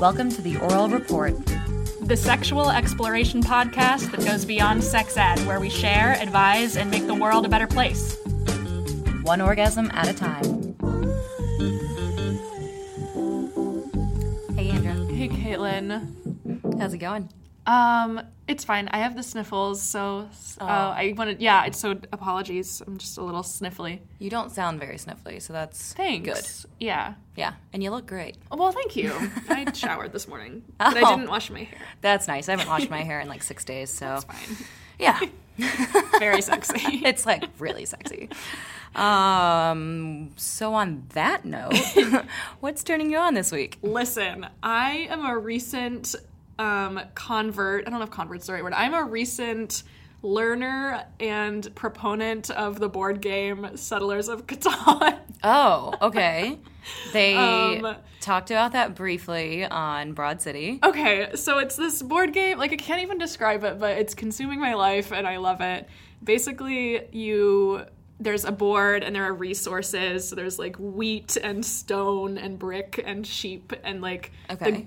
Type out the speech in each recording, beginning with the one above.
Welcome to the Oral Report. the sexual exploration podcast that goes beyond sex ed, where we share, advise, and make the world a better place. One orgasm at a time. Hey, Andra. Hey, Caitlin. How's it going? Um, it's fine. I have the sniffles, so uh, I wanted. Yeah, so apologies. I'm just a little sniffly. You don't sound very sniffly, so that's Thanks. good. Yeah. Yeah, and you look great. Well, thank you. I showered this morning, but I Oh. didn't wash my hair. That's nice. I haven't washed my hair in like six days, so Fine. yeah, Very sexy. it's like really sexy. Um, so on that note, what's turning you on this week? Listen, I am a recent um, convert. I don't know if convert's the right word. I'm a recent learner and proponent of the board game Settlers of Catan. Oh, okay. They Um, talked about that briefly on Broad City. okay, so it's this board game. Like, I can't even describe it, but it's consuming my life and I love it. Basically, you. There's a board and there are resources. So there's like wheat and stone and brick and sheep and like Okay. the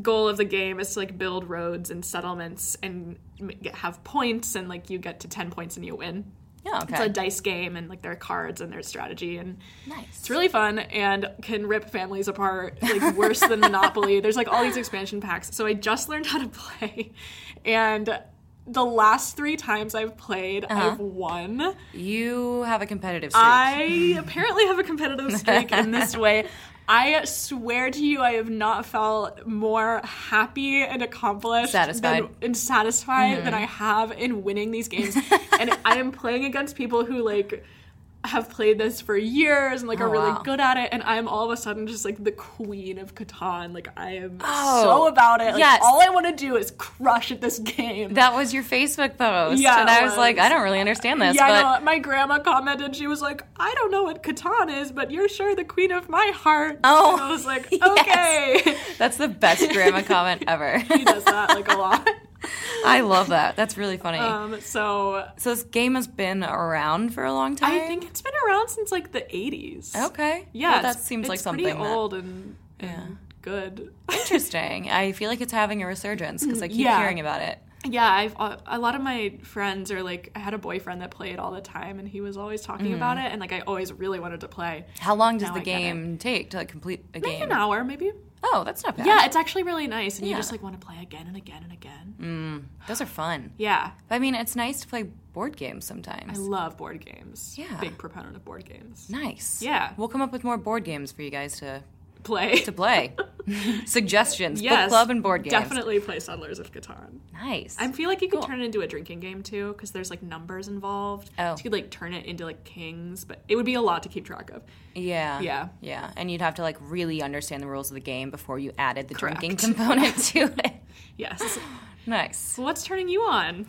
goal of the game is to like build roads and settlements and have points and like you get to 10 points and you win. Yeah, It's a dice game and like there are cards and there's strategy and Nice. it's really fun and can rip families apart like worse than Monopoly. There's like all these expansion packs. So I just learned how to play and the last 3 times I've played Uh-huh. I've won. You have a competitive streak. I apparently have a competitive streak in this way. I swear to you, I have not felt more happy and accomplished, Satisfied. than, and satisfied than mm-hmm. I have in winning these games. and I am playing against people who like have played this for years and like Oh, are really wow. good at it. And I'm all of a sudden just like the queen of Catan. Like I am Oh, so about it. Like, yes. all I want to do is crush at this game. that was your Facebook post. Yeah, and I was, like. I don't really understand this, yeah, I. My grandma commented. She was like, "I don't know what Catan is, but you're sure the queen of my heart." Oh, And I was like, yes. "Okay." that's the best grandma comment ever. he does that like a lot. I love that. That's really funny. Um, so so this game has been around for a long time. I think it's been around since like the '80s. Okay. Yeah, Well, that seems like something pretty that- old and, and good. interesting. I feel like it's having a resurgence because I keep Yeah. hearing about it. Yeah, I've uh, a lot of my friends are like I had a boyfriend that played all the time, and he was always talking about Mm-hmm. it, and like I always really wanted to play. How long does Now the I game take to like, complete a Like game? an hour, maybe. Oh, that's not bad. Yeah, it's actually really nice, and Yeah. you just like want to play again and again and again. Mm, those are fun. Yeah, I mean, it's nice to play board games sometimes. I love board games. Yeah. Big proponent of board games. nice. Yeah. We'll come up with more board games for you guys to Play. to play. Suggestions. yes. Book club and board games. Definitely play Settlers of Catan. Nice. I feel like you could turn it into a drinking game too, because there's like numbers involved. Oh. So you could like turn it into like kings, but it would be a lot to keep track of. yeah. Yeah. Yeah. And you'd have to like really understand the rules of the game before you added the drinking component to it. Yes. Nice. so what's turning you on?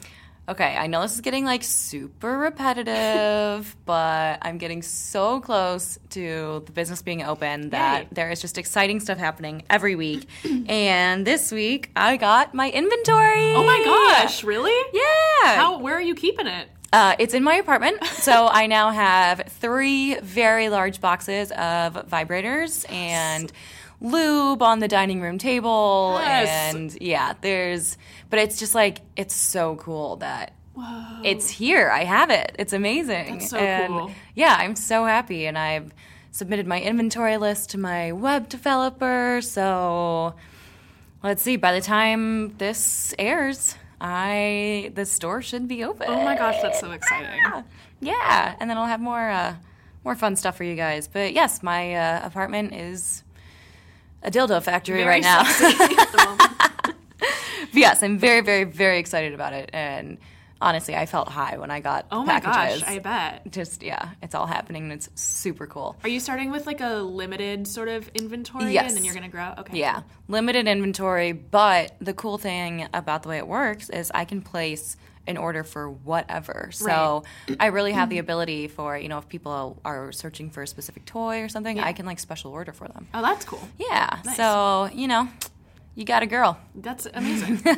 Okay, I know this is getting like super repetitive, but I'm getting so close to the business being open that Yay. there is just exciting stuff happening every week. and this week I got my inventory. Oh my gosh, really? Yeah. How? Where are you keeping it? Uh, it's in my apartment, so I now have three very large boxes of vibrators and lube on the dining room table, Yes. and yeah, there's. But it's just like it's so cool that it's here. I have it. It's amazing. That's so and cool. Yeah, I'm so happy, and I've submitted my inventory list to my web developer. So let's see. By the time this airs, I the store should be open. Oh my gosh, that's so exciting. Yeah, and then I'll have more uh, more fun stuff for you guys. But yes, my uh, apartment is a dildo factory Very right now. sexy at the moment. But yes, I'm very, very, very excited about it. And honestly, I felt high when I got Oh my packages. gosh, I bet. Just yeah, it's all happening and it's super cool. Are you starting with like a limited sort of inventory Yes. and then you're gonna grow? Okay. Yeah, limited inventory, but the cool thing about the way it works is I can place an order for whatever. So I really have the ability for, you know, if people are searching for a specific toy or something, I can like special order for them. Oh, that's cool. Yeah. Nice. So, you know, you got a girl. That's amazing.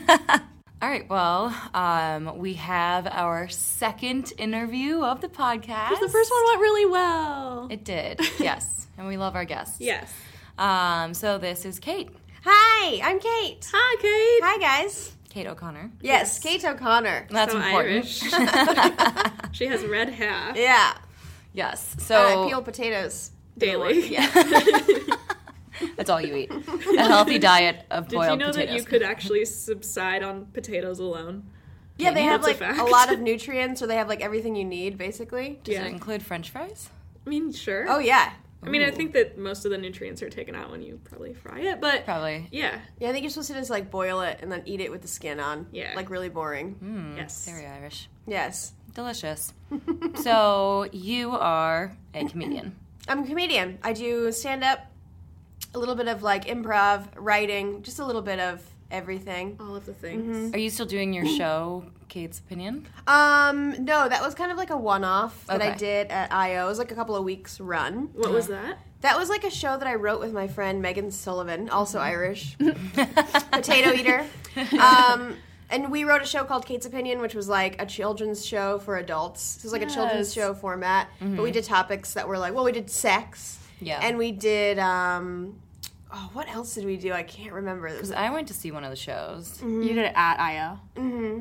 All right, well, um, we have our second interview of the podcast. the first one went really well. It did, yes. And we love our guests. Yes. Um, so this is Kate. Hi, Hi, I'm Kate. Hi, Kate. Hi, guys. Kate O'Connor. Yes, Kate O'Connor. That's so important. Irish. she has red hair Yeah. Yes. So uh, I So peel potatoes. daily. Yeah. that's all you eat. A healthy diet of Did boiled potatoes. Did you know potatoes. that you could actually subside on potatoes alone? Yeah, they have That's a like a, lot of nutrients, or they have like everything you need, basically. Does Yeah. it include French fries? I mean, sure. Oh yeah, I mean, I think that most of the nutrients are taken out when you probably fry it, but Probably. yeah, yeah. I think you're supposed to just like boil it and then eat it with the skin on. Yeah. Like really boring. Mm, Yes. Very Irish. Yes. Delicious. so you are a comedian. I'm a comedian. I do stand up, a little bit of like improv, writing, just a little bit of everything. all of the things. Mm-hmm. Are you still doing your show, Kate's Opinion? Um, no, that was kind of like a one-off that I Okay. did at IO. It was like a couple of weeks run. What was that? That was like a show that I wrote with my friend Megan Sullivan, also Irish, potato eater. Um, and we wrote a show called Kate's Opinion, which was like a children's show for adults. It was like a children's Yes. show format, but we did topics that were like, well, we did sex, Yeah. and we did. Um, oh, what else did we do? I can't remember. Because I went to see one of the shows. Mm-hmm. You did it at IO.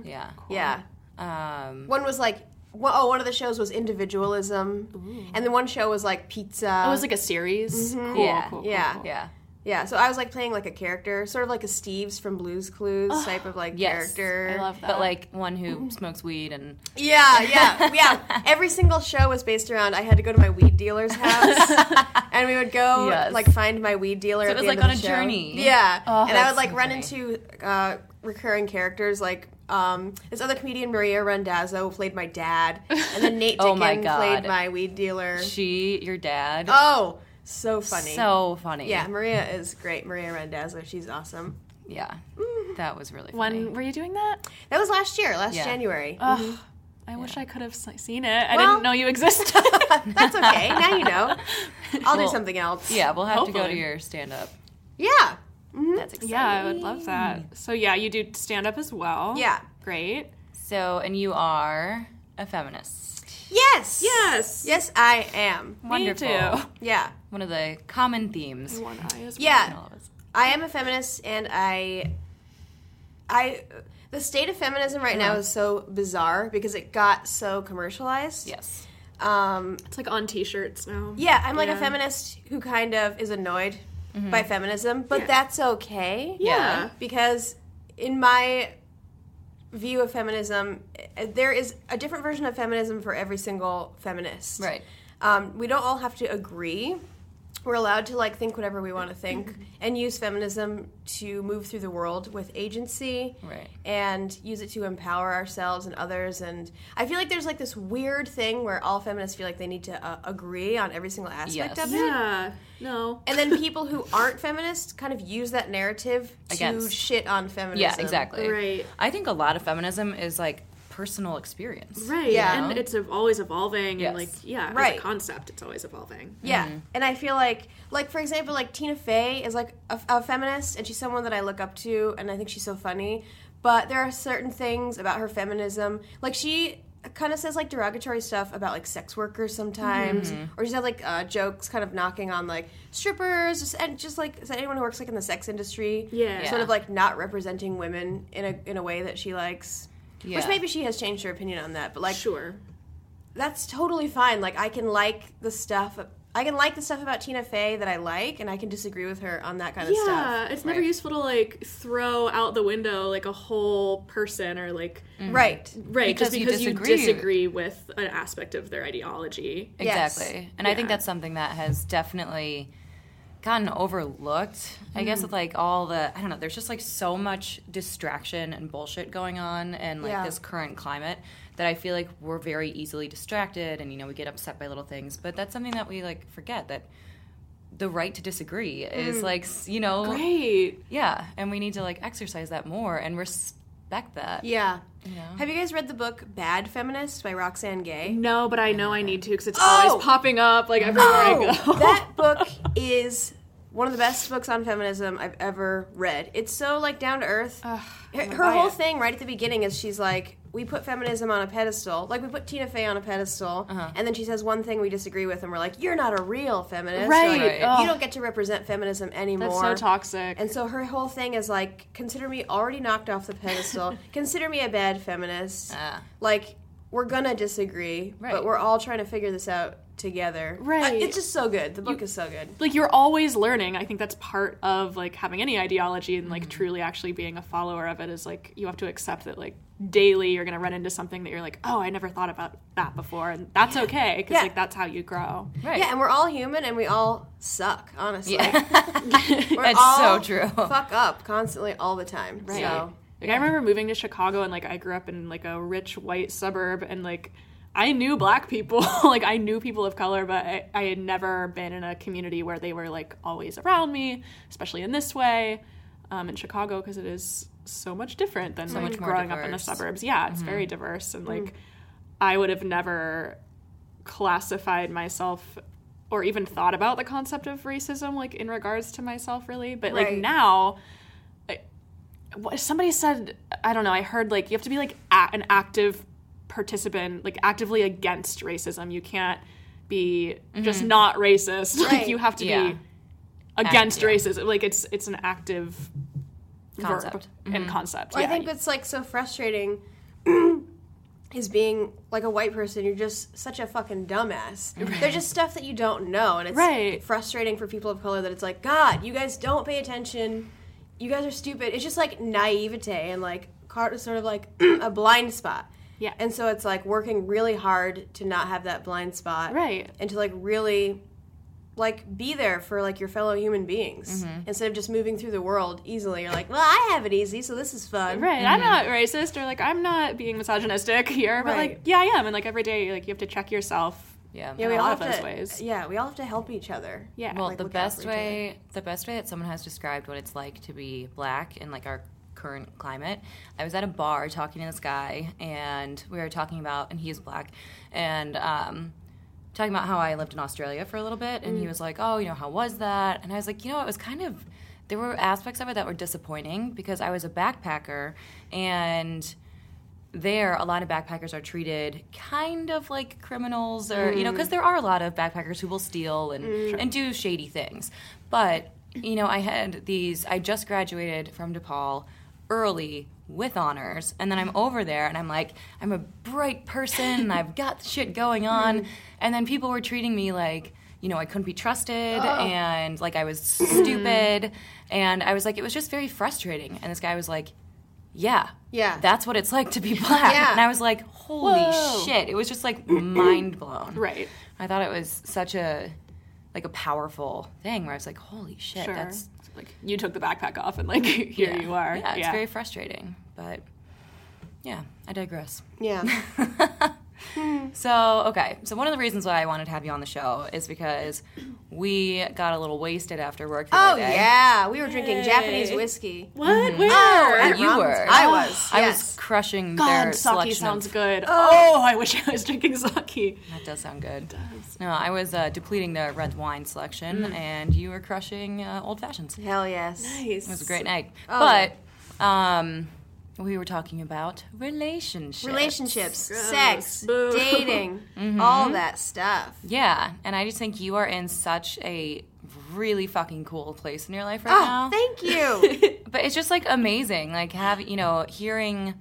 Yeah. yeah, Um, one was like. One, oh, one of the shows was individualism, and then one show was like pizza. Oh, it was like a series. Cool, Yeah. cool, cool, Yeah. cool. yeah. Yeah, so I was like playing like a character, sort of like a Steve's from Blue's Clues type of like Yes. character. I love that. But like one who smokes weed and Yeah, yeah, yeah. Every single show was based around I had to go to my weed dealer's house, and we would go Yes. like find my weed dealer. So at it was, end like, of on a show. journey. Yeah, Oh, and I would like so run funny. into uh, recurring characters like. Um, this other comedian Maria Randazzo played my dad, and then Nate Oh my God. played my weed dealer. she, your dad. Oh, so funny! So funny. yeah, Maria is great. Maria Randazzo, she's awesome. Yeah. That was really funny. When were you doing that? That was last year, last Yeah. January. Ugh, I wish I could have seen it. I Well- didn't know you existed. That's okay. now you know. I'll do something else. yeah, we'll have to go to your stand up. Yeah. Mhm. That's exciting. yeah, I would love that. So yeah, you do stand up as well. Yeah. Great. So, and you are a feminist. Yes. Yes. Yes, I am. Wonderful. Me too. Yeah. One of the common themes. One eye in Yeah. all of us. I am a feminist and I I the state of feminism right now Uh-huh. is so bizarre because it got so commercialized. Yes. Um It's like on T-shirts now. yeah, I'm like Yeah. a feminist who kind of is annoyed by feminism, but Yeah. that's okay. Yeah. because in my view of feminism eh, there is a different version of feminism for every single feminist Right. um, we don't all have to agree we're allowed to like think whatever we want to think and use feminism to move through the world with agency Right. and use it to empower ourselves and others and i feel like there's like this weird thing where all feminists feel like they need to uh, agree on every single aspect Yes. of it Yeah. No. and then people who aren't feminists kind of use that narrative to Against. shit on feminism. Yeah, exactly. Right. I think a lot of feminism is like personal experience. Right. Yeah. And it's always evolving Yes. and like yeah, as Right. a concept it's always evolving. Yeah, Mm-hmm. and I feel like, like for example, like Tina Fey is like a, a feminist, and she's someone that I look up to, and I think she's so funny. But there are certain things about her feminism, like she kind of says like derogatory stuff about like sex workers sometimes, Mm-hmm. or she's had like uh, jokes kind of knocking on like strippers, just and just like is anyone who works like in the sex industry. Yeah. sort Yeah. of like not representing women in a in a way that she likes. Yeah. Which maybe she has changed her opinion on that, but like Sure. that's totally fine. Like I can like the stuff. I can like the stuff about Tina Fey that I like, and I can disagree with her on that kind of Yeah, stuff. Yeah, it's never Right. useful to like throw out the window like a whole person or like mm-hmm. Right. right just Because you because you disagree. disagree with an aspect of their ideology. Yes. Exactly. And I think that's something that has definitely gotten overlooked. I guess mm. with like all the I don't know, there's just like so much distraction and bullshit going on and like Yeah. this current climate that I feel like we're very easily distracted and you know, we get upset by little things, but that's something that we like forget that the right to disagree is mm. like, you know, Great. yeah, and we need to like exercise that more and respect that. Yeah. You know? Have you guys read the book Bad Feminist by Roxanne Gay? No, but I know I need to because it's Oh! always popping up like everywhere I go. that book is one of the best books on feminism I've ever read. It's so like down to earth. Ugh, her her whole it. thing right at the beginning is she's like we put feminism on a pedestal. Like we put Tina Fey on a pedestal, Uh-huh. and then she says one thing we disagree with, and we're like, "You're not a real feminist, Right. Ugh. You don't get to represent feminism anymore." That's so toxic. And so her whole thing is like, consider me already knocked off the pedestal. consider me a bad feminist. Ah. Like we're gonna disagree, Right. but we're all trying to figure this out together. Right. It's just so good. The book is so good. like you're always learning. I think that's part of like having any ideology and like mm-hmm. truly actually being a follower of it is like you have to accept that like daily you're gonna run into something that you're like, oh, I never thought about that before, and that's okay because Yeah. like that's how you grow. Right. Yeah, and we're all human, and we all suck. Honestly, Yeah. we're That's all so true. Fuck up constantly, all the time. Right. So Like I remember moving to Chicago and like I grew up in like a rich white suburb and like I knew black people, like I knew people of color, but I, I had never been in a community where they were like always around me, especially in this way, um, in Chicago because it is so much different than like much more growing up in the suburbs. Yeah, it's very diverse and like I would have never classified myself or even thought about the concept of racism like in regards to myself really, but like Right. now what somebody said i don't know i heard like you have to be like a, an active participant like actively against racism you can't be mm-hmm. just not racist like you have to Yeah. be against yeah. racism like it's it's an active Concept. verb and mm-hmm. concept I yeah. think that's like so frustrating. is being like a white person, you're just such a fucking dumbass. There's just stuff that you don't know, and it's Right. frustrating for people of color that it's like, God, you guys don't pay attention. You guys are stupid. It's just like naivete and like car- sort of like a blind spot. Yeah. And so it's like working really hard to not have that blind spot. Right. And to like really like be there for like your fellow human beings Mm-hmm. instead of just moving through the world easily. You're like, well, I have it easy, so this is fun. Right, I'm not racist or like I'm not being misogynistic here, but Right. like yeah, I am, and like every day, like you have to check yourself. Yeah. Yeah, in we a all lot have of to. those ways. Yeah, we all have to help each other. Yeah, Well, like, the best for each other. way the best way that someone has described what it's like to be black in like our current climate. I was at a bar talking to this guy, and we were talking about, and he's black, and um, talking about how I lived in Australia for a little bit, and he mm. was like, "Oh, you know, how was that?" And I was like, "You know, it was kind of." There were aspects of it that were disappointing because I was a backpacker, and there a lot of backpackers are treated kind of like criminals or you know mm. because there are a lot of backpackers who will steal and mm. and do shady things but you know i had these i just graduated from depaul early with honors and then i'm over there and i'm like i'm a bright person and i've got shit going on and then people were treating me like you know i couldn't be trusted oh. and like i was stupid and i was like it was just very frustrating and this guy was like yeah Yeah. that's what it's like to be black. Yeah. And I was like, holy Whoa. shit. It was just like mind blown. Right. I thought it was such a like a powerful thing where I was like, holy shit, Sure. that's like you took the backpack off and like here yeah. you are. Yeah, it's very frustrating. But yeah, I digress. Yeah. So, okay. So, one of the reasons why I wanted to have you on the show is because we got a little wasted after work the Oh other day. yeah, we were drinking Yay. Japanese whiskey. What? Where? Oh, at You Ramon's. were. I was. I yes. was crushing God, their sake selection sounds of good. Oh. I wish I was drinking sake. That does sound good. Does. No, I was uh, depleting the red wine selection, and you were crushing uh, old fashions. Hell yes. Nice. It was a great night. Oh, but um, we were talking about relationships. Relationships, sex, Boo. dating, mm-hmm. all that stuff. Yeah, and I just think you are in such a really fucking cool place in your life right Oh, now. thank you. but it's just like amazing, like have you know hearing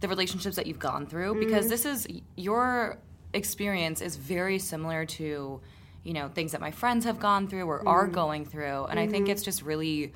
the relationships that you've gone through mm-hmm. because this is your experience is very similar to you know things that my friends have gone through or are mm-hmm. going through, and I think it's just really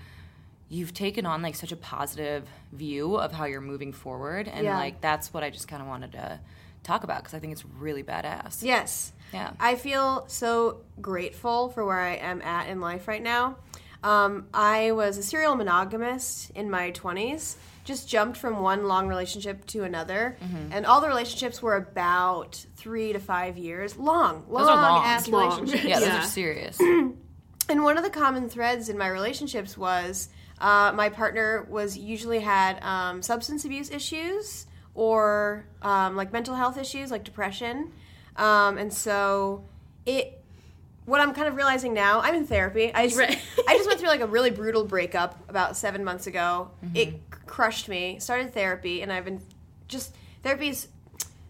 you've taken on like such a positive view of how you're moving forward and Yeah. like that's what i just kind of wanted to talk about because i think it's really badass yes. Yeah. I feel so grateful for where I am at in life right now. Um, I was a serial monogamist in my 20s, just jumped from one long relationship to another. Mm-hmm. And all the relationships were about three to five years long. Long, are long. ass Long. relationships. yeah those Yeah. are serious And one of the common threads in my relationships was uh, my partner was usually had um, substance abuse issues or um, like mental health issues like depression. Um, and so it, what I'm kind of realizing now, I'm in therapy. I just, Right. I just went through like a really brutal breakup about seven months ago. It crushed me. Started therapy, and I've been just Therapy's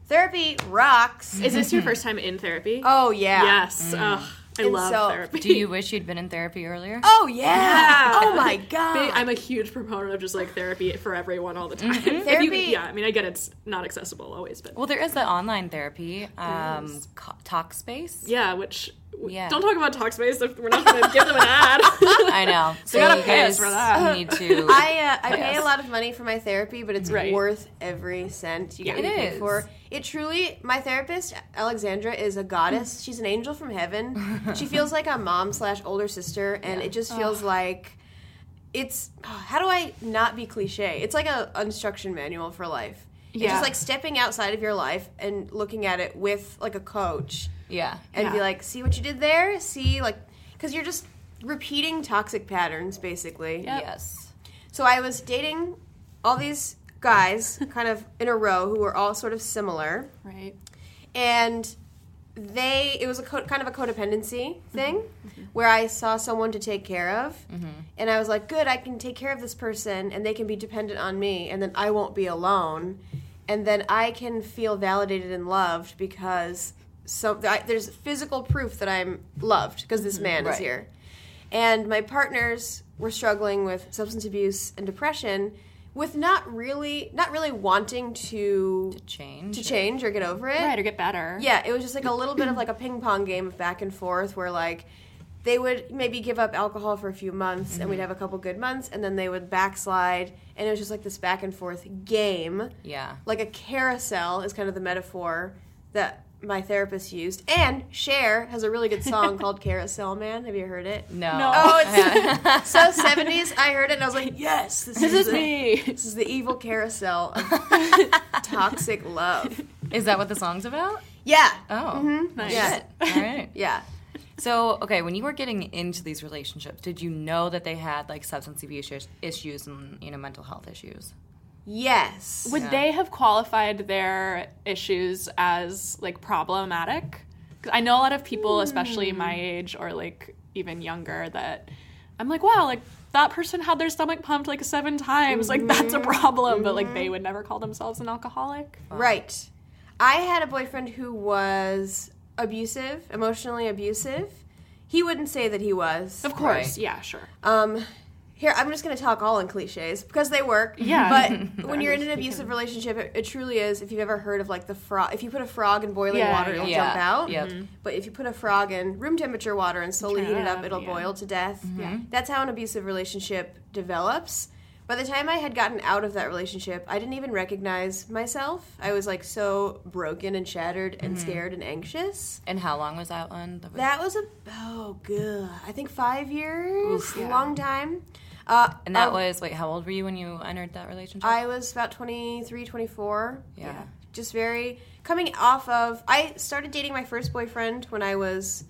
therapy rocks. Is this your first time in therapy? Oh yeah. Yes. Ugh, I And love so- therapy. Do you wish you'd been in therapy earlier? Oh yeah. Yeah. Oh my god. I'm a huge proponent of just like therapy for everyone all the time. Mm-hmm. Therapy- yeah, I mean, I get it's not accessible always, but Well, there is the online therapy, um, is. co- Talkspace. yeah, which Yeah. don't talk about Talkspace if we're not going to give them an ad. I know. So gotta pay us for that. need to. I uh, I pay Yes. a lot of money for my therapy, but it's Right. worth every cent you Yeah. get It paid is. for. It truly, my therapist Alexandra is a goddess. She's an angel from heaven. she feels like a mom slash older sister, and it just feels like it's. How do I not be cliche? It's like a instruction manual for life. It's Yeah. just like stepping outside of your life and looking at it with like a coach yeah. and be like, see what you did there? See, like, because you're just repeating toxic patterns basically. Yep. Yes. So I was dating all these guys kind of in a row who were all sort of similar right. and they it was a co- kind of a codependency mm-hmm. thing mm-hmm. where I saw someone to take care of mm-hmm. and I was like good I can take care of this person and they can be dependent on me and then I won't be alone and then I can feel validated and loved because so I, there's physical proof that I'm loved because this mm-hmm. man is here and my partners were struggling with substance abuse and depression with not really not really wanting to Change. to change or get over it Right, or get better. yeah, it was just like a little bit of like a ping pong game of back and forth where like they would maybe give up alcohol for a few months and we'd mm-hmm. have a couple good months and then they would backslide and it was just like this back and forth game. Yeah. Like a carousel is kind of the metaphor that my therapist used. And Cher has a really good song called Carousel Man. Have you heard it? No. No. Oh, it's so 70s. I heard it and I was like, yes, this, This is, is the, me. This is the evil carousel of toxic love. Is that what the song's about? Yeah. Oh. Mm-hmm. Nice. Yeah. Shit. All right. Yeah. So, okay, when you were getting into these relationships, did you know that they had like substance abuse issues and you know mental health issues? Yes. Would Yeah. they have qualified their issues as like problematic? 'Cause I know a lot of people, especially my hmm. age or like even younger, that I'm like, wow, like that person had their stomach pumped like seven times. Like that's a mm-hmm. problem, but like mm-hmm. they would never call themselves an alcoholic. Right. I had a boyfriend who was abusive, emotionally abusive. He wouldn't say that he was. Of course, Right. yeah, sure. Um, here, I'm just going to talk all in cliches because they work. Yeah. But when you're in an abusive relationship, it, it truly is. If you've ever heard of like the frog, if you put a frog in boiling Yeah, water, it'll yeah. jump out. Yep. But if you put a frog in room temperature water and slowly Turn heat it it up, up, it'll yeah. boil to death. Yeah. That's how an abusive relationship develops. By the time I had gotten out of that relationship, I didn't even recognize myself. I was like so broken and shattered and Mm-hmm. scared and anxious. And how long was that one? The- That was a oh good. I think five years, Oof, yeah. long time. Uh, and that um, was wait, how old were you when you entered that relationship? I was about 23, 24. Yeah. Just very coming off of. I started dating my first boyfriend when I was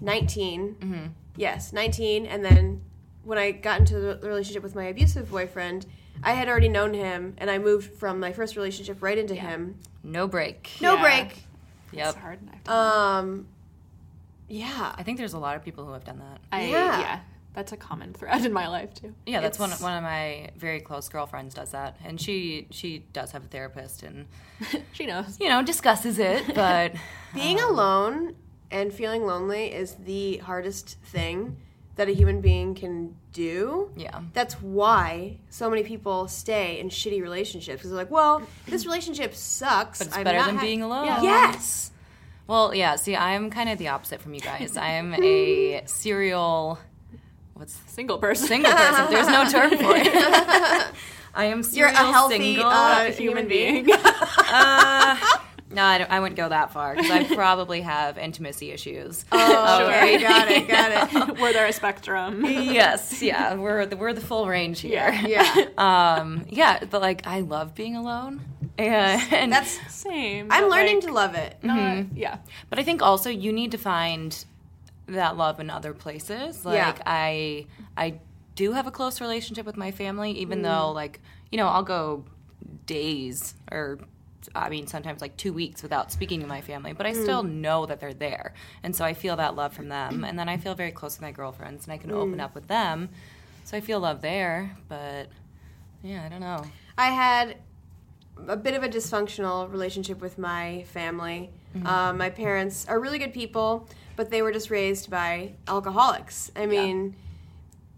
19. Mm-hmm. Yes, 19. And then when I got into the relationship with my abusive boyfriend, I had already known him and I moved from my first relationship right into him. no break. No Yeah. break. Yep. It's hard. and Um, yeah. I think there's a lot of people who have done that. that. I, yeah. yeah. That's a common thread in my life too. Yeah, that's one It's- one of my very close girlfriends does that, and she she does have a therapist, and she knows. you know discusses it, but Being um, alone and feeling lonely is the hardest thing that a human being can do. yeah, That's why so many people stay in shitty relationships because they're like, "Well, this relationship sucks. but it's I'm better not than ha- being alone. Yeah. Yes. Well, yeah. See, I'm kind of the opposite from you guys. I am a serial. What's Single person. single person? There's no term for it. I am You're a healthy single. uh, human human being. being. Uh, no, I, don't, I wouldn't go that far because I probably have intimacy issues. Oh, sure. Okay. got it, got it. Were there a spectrum? yes, yeah, we're the, we're the full range here. Yeah. Yeah, Um, yeah, but like I love being alone, and, and that's. Same. I'm learning like, to love it. not- Yeah. But I think also you need to find that love in other places. Like Yeah. I I do have a close relationship with my family, even though like, you know, I'll go days or I mean sometimes like two weeks without speaking to my family, but I still know that they're there. And so I feel that love from them. And then I feel very close with my girlfriends and I can open up with them. So I feel love there, but yeah, I don't know. I had a bit of a dysfunctional relationship with my family. Mm-hmm. Um, my parents are really good people, but they were just raised by alcoholics. I mean,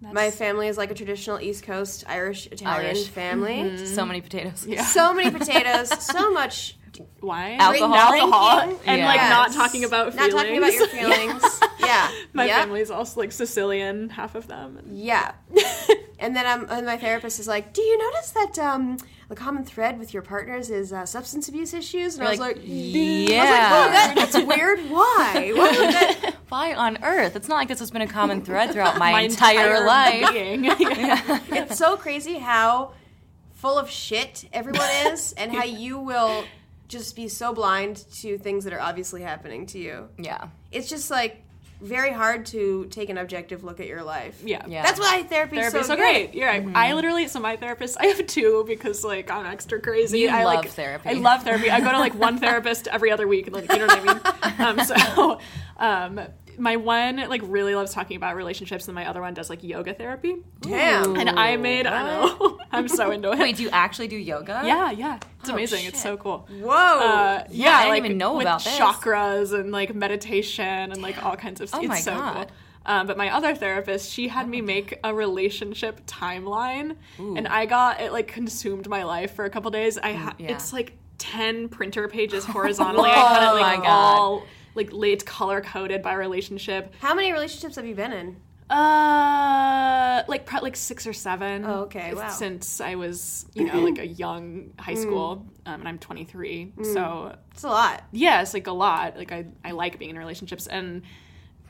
my family is like a traditional East Coast Irish Italian Irish. family. Mm-hmm. So many potatoes. Yeah. So many potatoes, so much Why? Alcohol. Alcohol. drinking. And like Yes. not talking about not feelings. talking about your feelings. yeah, My Yep. family's also like Sicilian, half of them. Yeah. and then um, and my therapist is like, "Do you notice that um, the common thread with your partners is uh, substance abuse issues?" And I was like, like, yeah. I was like, "Oh, that, that's weird. Why? Why would that?" Why on earth? It's not like this has been a common thread throughout my, My entire, life. being. Yeah. It's so crazy how full of shit everyone is, and how you will just be so blind to things that are obviously happening to you. Yeah. It's just like very hard to take an objective look at your life. Yeah. Yeah. That's why therapy is so, so, great. You're right. Mm-hmm. I literally, so my therapist, I have two because like I'm extra crazy. You I love like therapy. I love therapy. I go to like one therapist every other week. Like you know what I mean. Um, so, um, my one like really loves talking about relationships, and my other one does like yoga therapy. Damn. And I made I don't know. I'm so into it. Wait, do you actually do yoga? yeah, yeah. It's Oh, amazing. shit. It's so cool. Whoa. Uh, yeah, I didn't like, even know with about this. chakras and like meditation and like all kinds of stuff. Oh it's my so God. cool. Um, but my other therapist, she had me make a relationship timeline, and I got it like consumed my life for a couple days. I ha- yeah. it's like ten printer pages horizontally. I had it Oh my like God. all like laid color coded by relationship. How many relationships have you been in? Uh, like pro- like six or seven. Oh, okay, wow. Since I was, you know, like a young high school, um, and I'm 23, so It's a lot. yeah, it's like a lot. Like I, I like being in relationships, and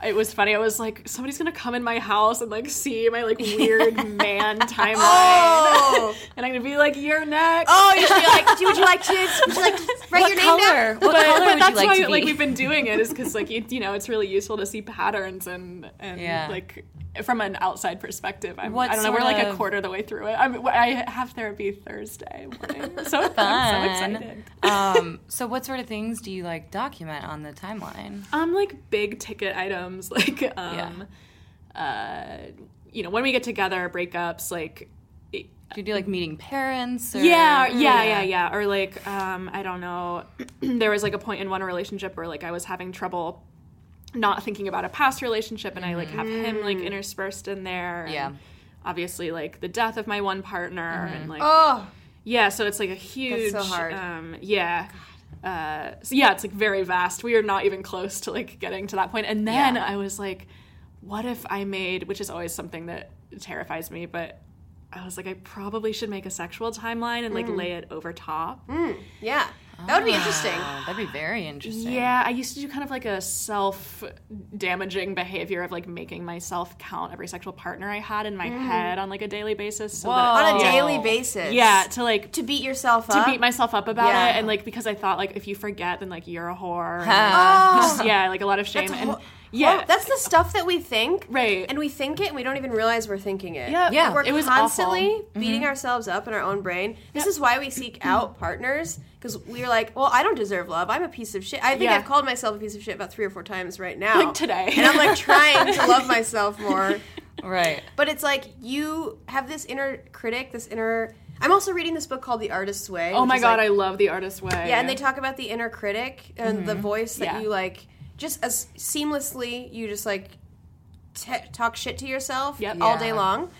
it was funny. I was like, somebody's gonna come in my house and like see my like weird man timeline, Oh. and I'm gonna be like, you're next. Oh, you should be like, "Do- would you like to, would you like to write What your color? name down? What but, color but would that's you like why to be? like we've been doing it is because like it, you know it's really useful to see patterns and and Yeah. like from an outside perspective. I'm, What I don't know. We're like a quarter of the way through it. I'm, I have therapy Thursday morning, so I'm so excited. um, so what sort of things do you like document on the timeline? Um, like big ticket items, like um, uh, you know, when we get together, breakups, like. it- Do you do like meeting parents? Or, yeah, yeah, yeah, yeah. Or like, um, I don't know. there was like a point in one relationship where like I was having trouble not thinking about a past relationship, and I like have him like interspersed in there. Yeah. Obviously, like the death of my one partner, and like Oh, yeah, so it's like a huge. so hard. Um, yeah. Uh, so yeah, it's like very vast. We are not even close to like getting to that point. And then Yeah. I was like, what if I made, which is always something that terrifies me, but I was like, I probably should make a sexual timeline and like lay it over top. yeah. That would be interesting. Oh, that'd be very interesting. Yeah, I used to do kind of like a self damaging behavior of like making myself count every sexual partner I had in my head on like a daily basis. So Whoa. that, On a Yeah. daily basis. yeah, to like To beat yourself up. to beat myself up about Yeah. it and like because I thought like if you forget then like you're a whore. and, Ah. Oh. just, yeah, like a lot of shame That's and hor- yeah. That's the stuff that we think. Right. And we think it and we don't even realize we're thinking it. Yeah, Yeah. We're it was constantly awful. Mm-hmm. beating ourselves up in our own brain. This Yep. is why we seek out partners because we're like, well, I don't deserve love. I'm a piece of shit. I think Yeah. I've called myself a piece of shit about three or four times right now. Like today. And I'm like trying to love myself more. Right. But it's like you have this inner critic, this inner. I'm also reading this book called The Artist's Way. Oh my god, like- I love the Artist's way. yeah, and they talk about the inner critic and the voice that Mm-hmm. Yeah. you like, just as seamlessly, you just like t- talk shit to yourself Yep. all Yeah. day long.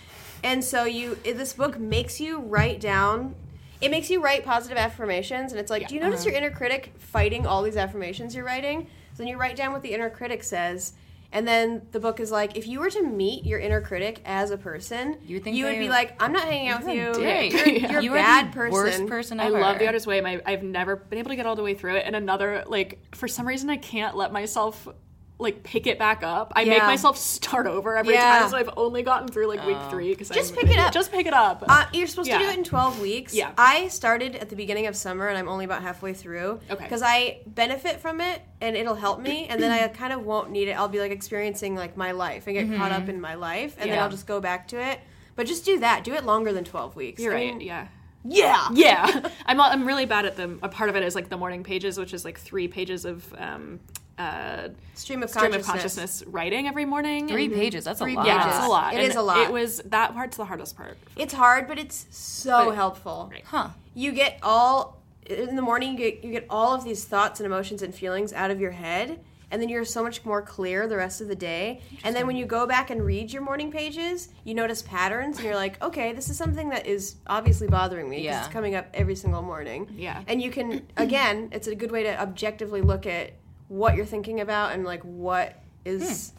And so you, this book makes you write down. It makes you write positive affirmations, and it's like, Yeah. do you notice uh-huh. your inner critic fighting all these affirmations you're writing? So then you write down what the inner critic says, and then the book is like, if you were to meet your inner critic as a person, You would think would be like, I'm not hanging out with you. You're a dick. You're, you're You a bad the person. Worst person I love the artist way. My, I've never been able to get all the way through it. And another, like, for some reason, I can't let myself like pick it back up. I make myself start over every Yeah. time. So I've only gotten through like week three because Just pick it up. Just pick it up. Uh, you're supposed to do it in 12 weeks. Yeah. I started at the beginning of summer and I'm only about halfway through. Okay. Because I benefit from it and it'll help me and then I kind of won't need it. I'll be like experiencing like my life and get caught up in my life and then Mm-hmm. I'll just go back to it. But just do that. Do it longer than 12 weeks. You're I right. mean, Yeah. Yeah. Yeah. I'm I'm really bad at them. A part of it is like the morning pages, which is like three pages of um uh Stream of stream consciousness. of consciousness writing every morning. Three And- pages. That's Three a lot. Yeah, pages. it's a lot. It And is a lot. It was that part's the hardest part. It's hard, but it's so But- helpful. Right. Huh. You get all in the morning you get you get all of these thoughts and emotions and feelings out of your head and then you're so much more clear the rest of the day and then when you go back and read your morning pages you notice patterns and you're like okay this is something that is obviously bothering me Yeah. it's coming up every single morning Yeah. and you can again it's a good way to objectively look at what you're thinking about and like what is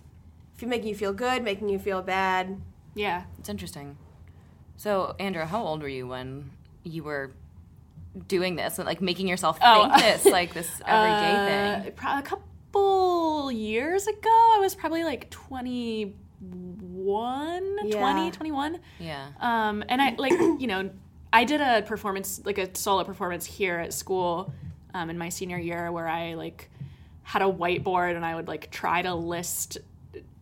if you're making you feel good making you feel bad Yeah. It's interesting. So, Andra, how old were you when you were doing this and like making yourself think Oh. this like this everyday Uh, thing? pro- a couple years ago, I was probably like 21, Yeah. 20, 21. Yeah. Um, and I like, you know, I did a performance, like a solo performance here at school um, in my senior year where I like had a whiteboard and I would like try to list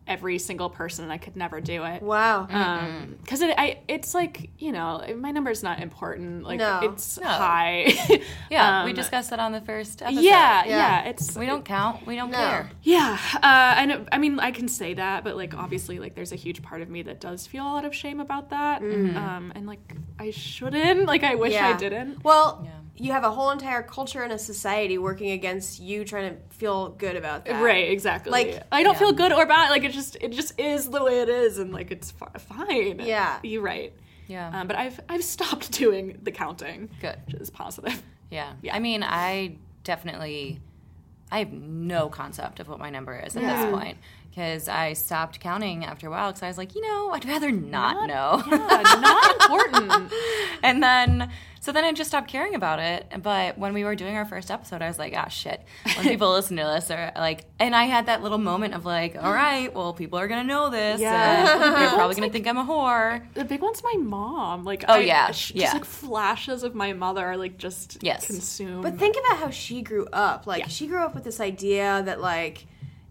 every single person and I could never do it. wow Um, because it, I, it's like you know, my number's not important. Like No. it's No. high. Yeah, we Um, discussed that on the first episode. yeah, Yeah. yeah, It's We don't count. We don't No. care. yeah, uh, I know. I mean, I can say that, but like, obviously, like, there's a huge part of me that does feel a lot of shame about that, um, and like, I shouldn't. Like, I wish I Mm-hmm. Didn't. Well, Yeah. You have a whole entire culture and a society working against you trying to feel good about that. Right, exactly. Like- I don't Yeah. feel good or bad. Like, it just, it just is the way it is, and like, it's fine. Yeah. you're right. Yeah. Um, but I've, I've stopped doing the counting, Good. which is positive. Yeah. Yeah. I mean, I definitely, I have no concept of what my number is at Yeah. this point because I stopped counting after a while because I was like, you know, I'd rather not, know. Yeah, not important. and then, so then I just stopped caring about it. But when we were doing our first episode, I was like, ah, shit. When people listen to this, or like, and I had that little moment of like, all right, well, people are gonna know this. Yeah. and they're probably gonna think I'm a whore. The big one's my mom. Like, Oh, I, yeah, sh- yeah. just like flashes of my mother, are, like just Yes. consumed. But think about how she grew up. Like Yeah. she grew up with this idea that like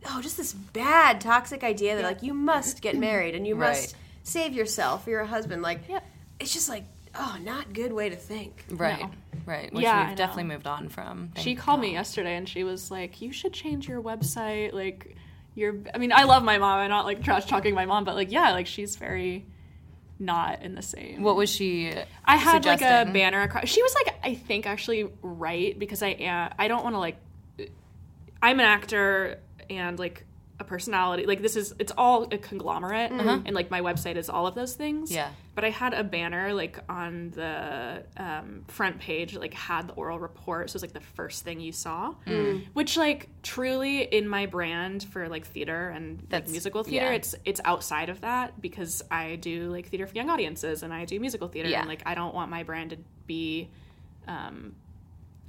oh, just this bad toxic idea that like you must get married and you Right. must save yourself for your husband. Like Yeah. it's just like oh, not good way to think. Right. No. Right. Which Yeah, I we've definitely moved on from. she thank called me yesterday and she was like, "You should change your website." Like, you're. I mean, I love my mom. I'm not like trash talking my mom, but like, yeah, like she's very not in the same. What was she? I had like a banner across. She was like, I think actually right because I am. I don't want to like. I'm an actor and like a personality. Like this is it's all a conglomerate, and like my website is all of those things. Yeah. But I had a banner like on the um, front page, like had the oral report. So it was like the first thing you saw, which like truly in my brand for like theater and like, musical theater, yeah. it's it's outside of that because I do like theater for young audiences and I do musical theater Yeah. and like I don't want my brand to be um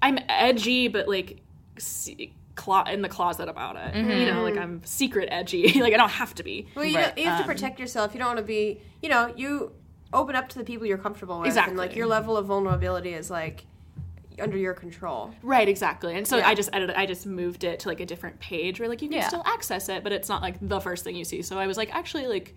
I'm edgy but like se- clo- in the closet about it. You know, like I'm secret edgy. like I don't have to be. Well, you, Right. you have to protect yourself. You don't want to be, you know, you open up to the people you're comfortable with, and Exactly. like your level of vulnerability is like under your control. Right, exactly. And so Yeah. I just edited I just moved it to like a different page where like you can Yeah. still access it, but it's not like the first thing you see. So I was like, actually like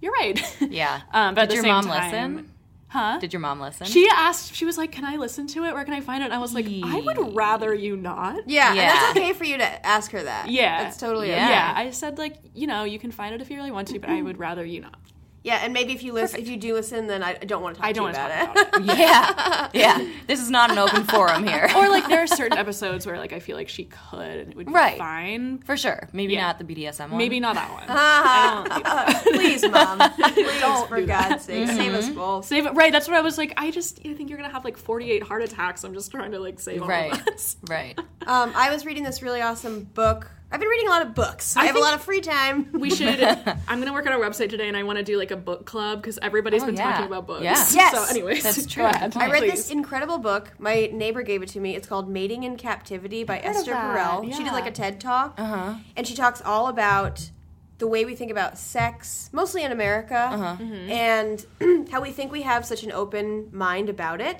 you're right. Yeah. um, but at Did the your same mom time, listen? Huh? Did your mom listen? She asked, she was like, Can I listen to it? Where can I find it? And I was like, I would rather you not. Yeah, and Yeah. that's okay for you to ask her that. Yeah. that's totally Yeah. okay. Yeah. I said, like, you know, you can find it if you really want to, but I mm-hmm. would rather you not. Yeah, and maybe if you listen, if you do listen, then I don't want to talk about it. I don't you want to about talk it. about it. yeah. Yeah. This is not an open forum here. or like there are certain episodes where like I feel like she could and it would be Right. fine. For sure. Maybe Yeah. not the BDSM one. Maybe not that one. I don't need. Please, mom, please, Don't for do that. God's sake, save us both. Save it right. That's what I was like. I just I think you're gonna have like 48 heart attacks. I'm just trying to like save all Right. of us. Right. Um, I was reading this really awesome book. I've been reading a lot of books. I, have a lot of free time. We should. I'm gonna work on our website today, and I want to do like a book club because everybody's Oh, been yeah. talking about books. Yeah. Yes. So, anyways, That's true. I read this incredible book. My neighbor gave it to me. It's called Mating in Captivity by Esther that, Perel. She did like a TED talk, Uh-huh. and she talks all about the way we think about sex, mostly in America, Uh-huh. Mm-hmm. and how we think we have such an open mind about it.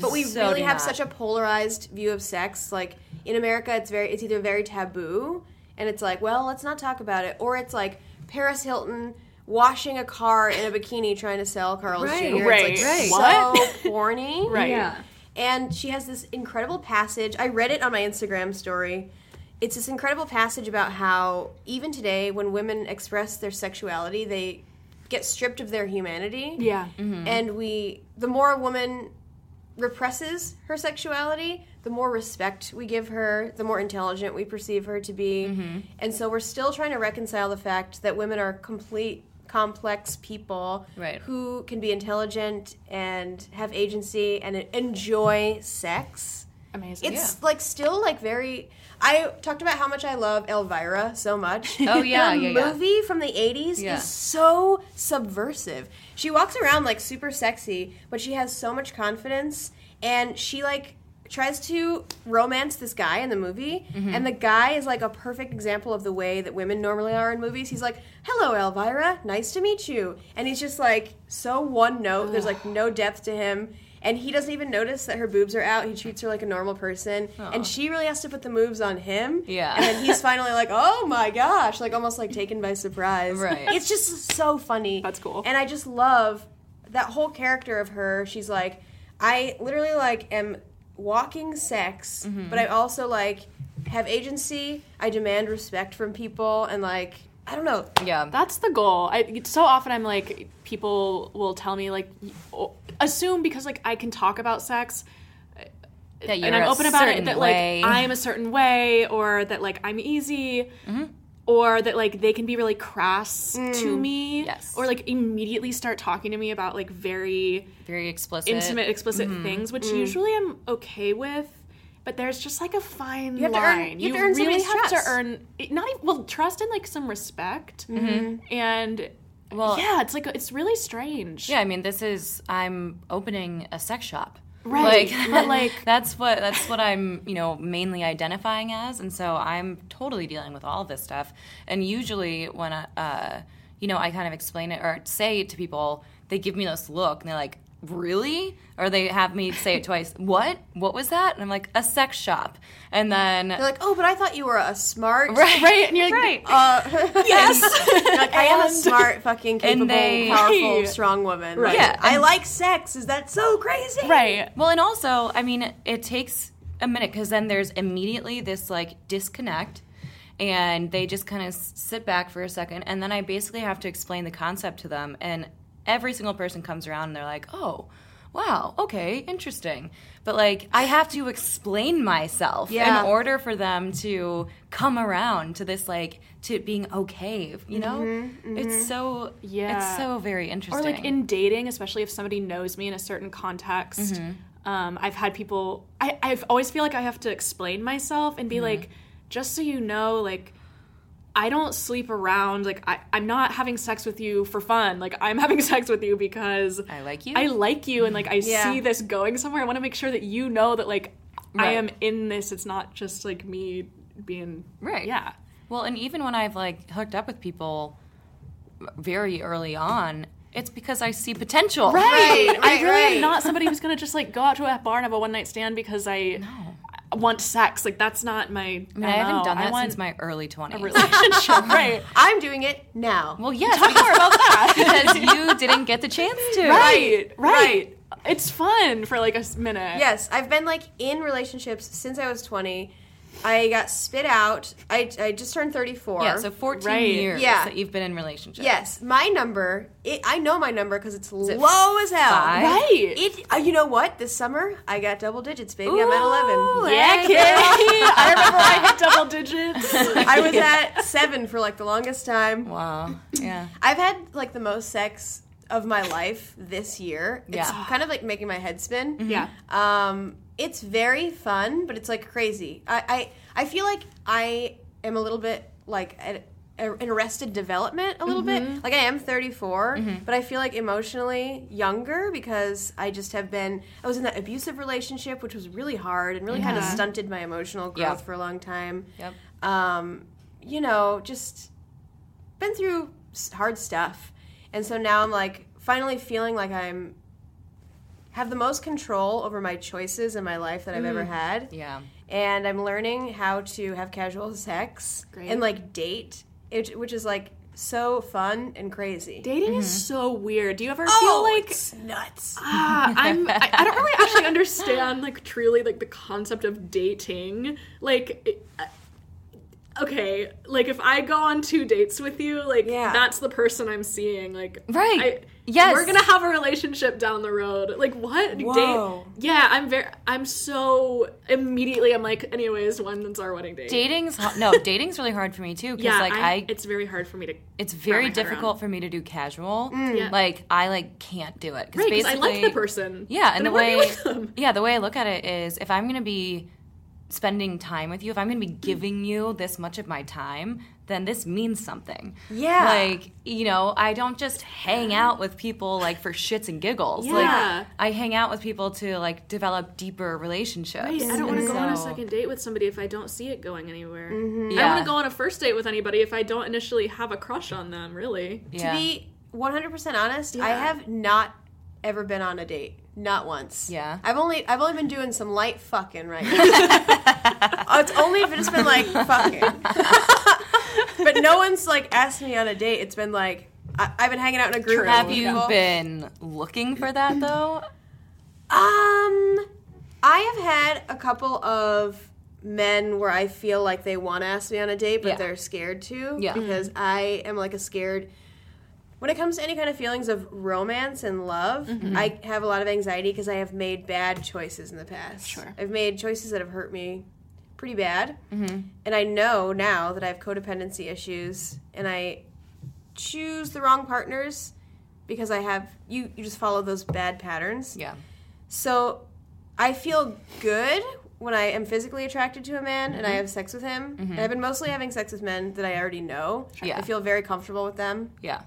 But we So really have not. such a polarized view of sex. Like in America, it's very it's either very taboo, and it's like, well, let's not talk about it, or it's like Paris Hilton washing a car in a bikini trying to sell Carl's Right. Jr. Right. It's like Right. so corny. right. Yeah. And she has this incredible passage. I read it on my Instagram story. It's this incredible passage about how even today, when women express their sexuality, they get stripped of their humanity. Yeah. And we, the more a woman represses her sexuality, the more respect we give her, the more intelligent we perceive her to be. Mm-hmm. And so we're still trying to reconcile the fact that women are complete complex people Right. who can be intelligent and have agency and enjoy sex. Amazing. It's like still like very. I talked about how much I love Elvira so much. Oh, yeah, yeah, yeah. movie from the '80s Yeah. is so subversive. She walks around like super sexy, but she has so much confidence, and she like tries to romance this guy in the movie, Mm-hmm. and the guy is like a perfect example of the way that women normally are in movies. He's like, "Hello, Elvira, nice to meet you," and he's just like so one note. There's like no depth to him. And he doesn't even notice that her boobs are out. He treats her like a normal person, and she really has to put the moves on him. Yeah. And then he's finally like, "Oh my gosh!" Like almost like taken by surprise. Right. It's just so funny. That's cool. And I just love that whole character of her. She's like, I literally like am walking sex, Mm-hmm. but I also like have agency. I demand respect from people, and like I don't know. Yeah. That's the goal. I so often I'm like people will tell me like assume because like I can talk about sex that you're and I'm a open about it that way. like I'm a certain way or that like I'm easy or that like they can be really crass to me Yes. or like immediately start talking to me about like very very explicit. intimate explicit Mm-hmm. things which Mm. usually I'm okay with but there's just like a fine have to earn- line. you have to earn really have trust. to earn not even well trust and like some respect and Well, yeah, it's like it's really strange. Yeah, I mean, this is I'm opening a sex shop. Right, Like, but, like- that's what that's what I'm, you know, mainly identifying as, and so I'm totally dealing with all this stuff. And usually, when I, uh, you know, I kind of explain it or say it to people, they give me this look, and they're like, "Really?" Or they have me say it twice. What? What was that? And I'm like, "A sex shop." And then They're like, oh, but I thought you were a smart. right, Right, and you're like, right. Uh, yes. Like, I am a smart, fucking capable, they- powerful, strong woman. Right. Yeah, I like sex. Is that so crazy? right. Well, and also, I mean, it takes a minute because then there's immediately this like disconnect, and they just kind of sit back for a second, and then I basically have to explain the concept to them, and every single person comes around and they're like, "Oh, wow, okay, interesting," but like I have to explain myself Yeah. in order for them to come around to this like to being okay, you know? Mm-hmm, it's mm-hmm. so Yeah. it's so very interesting. Or like in dating, especially if somebody knows me in a certain context. Mm-hmm. Um, I've had people. I I've always feel like I have to explain myself and be like, just so you know, like. I don't sleep around. Like I, I'm not having sex with you for fun. Like I'm having sex with you because I like you. I like you, and like I Yeah. see this going somewhere. I want to make sure that you know that like I am in this. It's not just like me being Right. Yeah. Well, and even when I've like hooked up with people very early on, it's because I see potential. Right, I right, really right. am not somebody who's gonna just like go out to a bar and have a one night stand because I want sex. Like that's not my. I mean, I haven't done that want since my early 20s. relationship. right. I'm doing it now. well, yes, Talk more about that. because you didn't get the chance to. right. Right. right. It's fun for like a minute. Yes, I've been like in relationships since I was 20. I got spit out. I, I just turned 34. Yeah, so 14 Right. years Yeah. that you've been in relationships. yes, my number. It, I know my number because it's it low as hell. five? Right. It. Uh, you know what? This summer I got double digits, baby. I'm at 11. Yeah, Heck Kitty. I remember I hit double digits. I was at seven for like the longest time. Wow. Yeah. I've had like the most sex of my life this year. It's Yeah. kind of like making my head spin. yeah. Um, it's very fun, but it's like crazy. I, I, I feel like I am a little bit like at, er, in arrested development a little mm-hmm. bit. Like I am 34, mm-hmm. but I feel like emotionally younger because I just have been. I was in that abusive relationship, which was really hard and really kind of stunted my emotional growth Yeah. for a long time. Yep. Um, you know, just been through hard stuff, and so now I'm like finally feeling like I'm have the most control over my choices in my life that I've ever had. Yeah. And I'm learning how to have casual sex Great. and like date, it, which is like so fun and crazy. Dating is so weird. Do you ever oh, feel like it's nuts. ah, I'm I, I don't really actually understand like truly like the concept of dating. Like it, okay, like if I go on two dates with you, like Yeah. that's the person I'm seeing. Like, Right. I, Yes. we're gonna have a relationship down the road. Like, what? Whoa. Date? Yeah, I'm very. I'm so immediately. I'm like, anyways, when's our wedding date? Dating's no, dating's really hard for me too because Yeah, like I, I, it's very hard for me to. it's very difficult for me to do casual. Mm. Yeah. Like I like can't do it Right, 'cause I like the person. Yeah, and the I wanna be way yeah, the way I look at it is if I'm gonna be spending time with you, if I'm gonna be mm. giving you this much of my time, then this means something. Yeah. Like, you know, I don't just hang out with people like for shits and giggles. Yeah. Like I hang out with people to like develop deeper relationships. Right, I don't want to And go on a second date with somebody if I don't see it going anywhere. Mm-hmm. I don't Yeah. want to go on a first date with anybody if I don't initially have a crush on them. Really. Yeah. To be 100% honest, I have not ever been on a date. Not once. Yeah. I've only I've only been doing some light fucking right now. oh, it's only if it's been like fucking. but no one's like asked me on a date. It's been like I, I've been hanging out in a group. Have you people. been looking for that though? Um, I have had a couple of men where I feel like they want to ask me on a date, but Yeah. they're scared to. Yeah. Because I am like a scared. When it comes to any kind of feelings of romance and love, Mm-hmm. I have a lot of anxiety because I have made bad choices in the past. Sure. I've made choices that have hurt me pretty bad. Mm-hmm. And I know now that I have codependency issues and I choose the wrong partners because I have you you just follow those bad patterns. Yeah. So I feel good when I am physically attracted to a man and I have sex with him. And I've been mostly having sex with men that I already know. Yeah. I feel very comfortable with them. Yeah.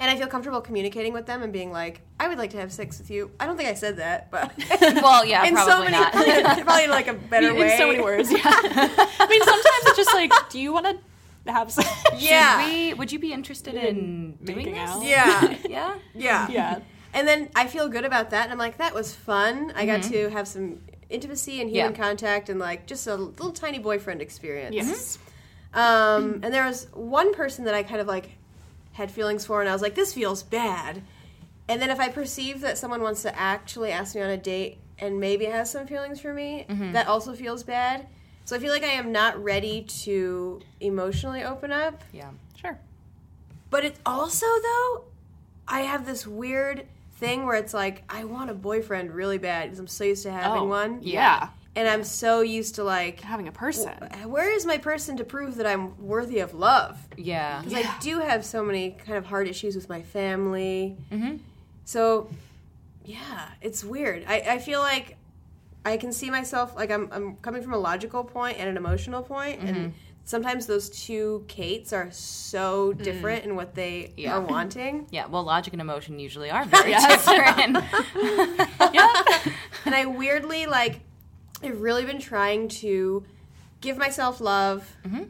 And I feel comfortable communicating with them and being like, I would like to have sex with you. I don't think I said that, but Well, yeah, in probably so many not. probably, probably in like a better way. In so many words, yeah. I mean, sometimes it's just like, do you want to have sex? Yeah. We, would you be interested in doing Making this? out? Yeah. Yeah. Yeah. Yeah. And then I feel good about that and I'm like, that was fun. I got to have some intimacy and human Mm-hmm. Yeah. contact and like just a little tiny boyfriend experience. Yes. Um, and there was one person that I kind of like had feelings for, and I was like, this feels bad. And then if I perceive that someone wants to actually ask me on a date and maybe has some feelings for me, Mm-hmm. that also feels bad. So I feel like I am not ready to emotionally open up. Yeah. Sure. But it's also though, I have this weird thing where it's like I want a boyfriend really bad because I'm so used to having Oh, one, Yeah. And I'm so used to like, Having a person. where is my person to prove that I'm worthy of love? Yeah. because I do have so many kind of hard issues with my family. Mm-hmm. So, yeah, it's weird. I, I feel like I can see myself like I'm I'm coming from a logical point and an emotional point, Mm-hmm. and sometimes those two Kates are so different in what they Mm. Yeah. are wanting. Yeah. Well, logic and emotion usually are very Yes. different. And I weirdly like I've really been trying to give myself love, Mm-hmm.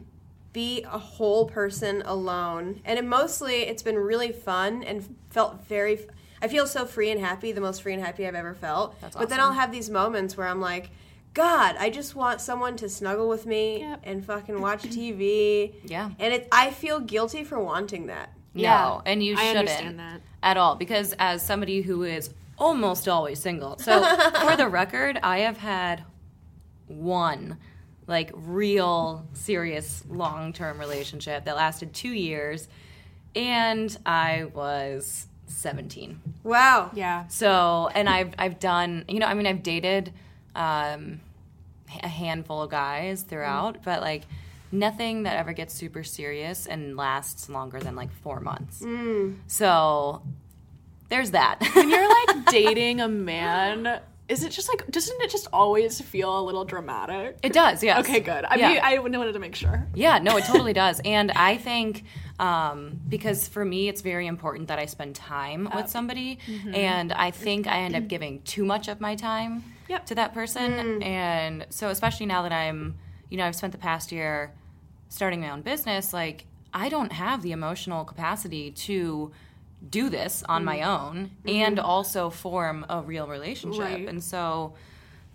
be a whole person alone, and it mostly it's been really fun and felt very. I feel so free and happy, the most free and happy I've ever felt. That's But then I'll have these moments where I'm like, God, I just want someone to snuggle with me Yep. and fucking watch TV. Yeah. And it, I feel guilty for wanting that. Yeah. No, and you shouldn't understand that. at all because as somebody who is almost always single. So, for the record, I have had one like real serious long-term relationship that lasted 2 years and I was 17. Wow. Yeah. So, and I've I've done, you know, I mean, I've dated um, a handful of guys throughout, but like nothing that ever gets super serious and lasts longer than like four months. So, there's that. When you're like dating a man, is it just like, doesn't it just always feel a little dramatic? it does, yeah. Okay, good. I Yeah. mean, I wanted to make sure. Yeah, no, it totally does. And I think um, because for me, it's very important that I spend time with somebody. Mm-hmm. And I think I end up mm-hmm. giving too much of my time Yep. to that person. Mm. And so, especially now that I'm, you know, I've spent the past year starting my own business, like, I don't have the emotional capacity to do this on my mm-hmm. own mm-hmm. and also form a real relationship. Right. And so,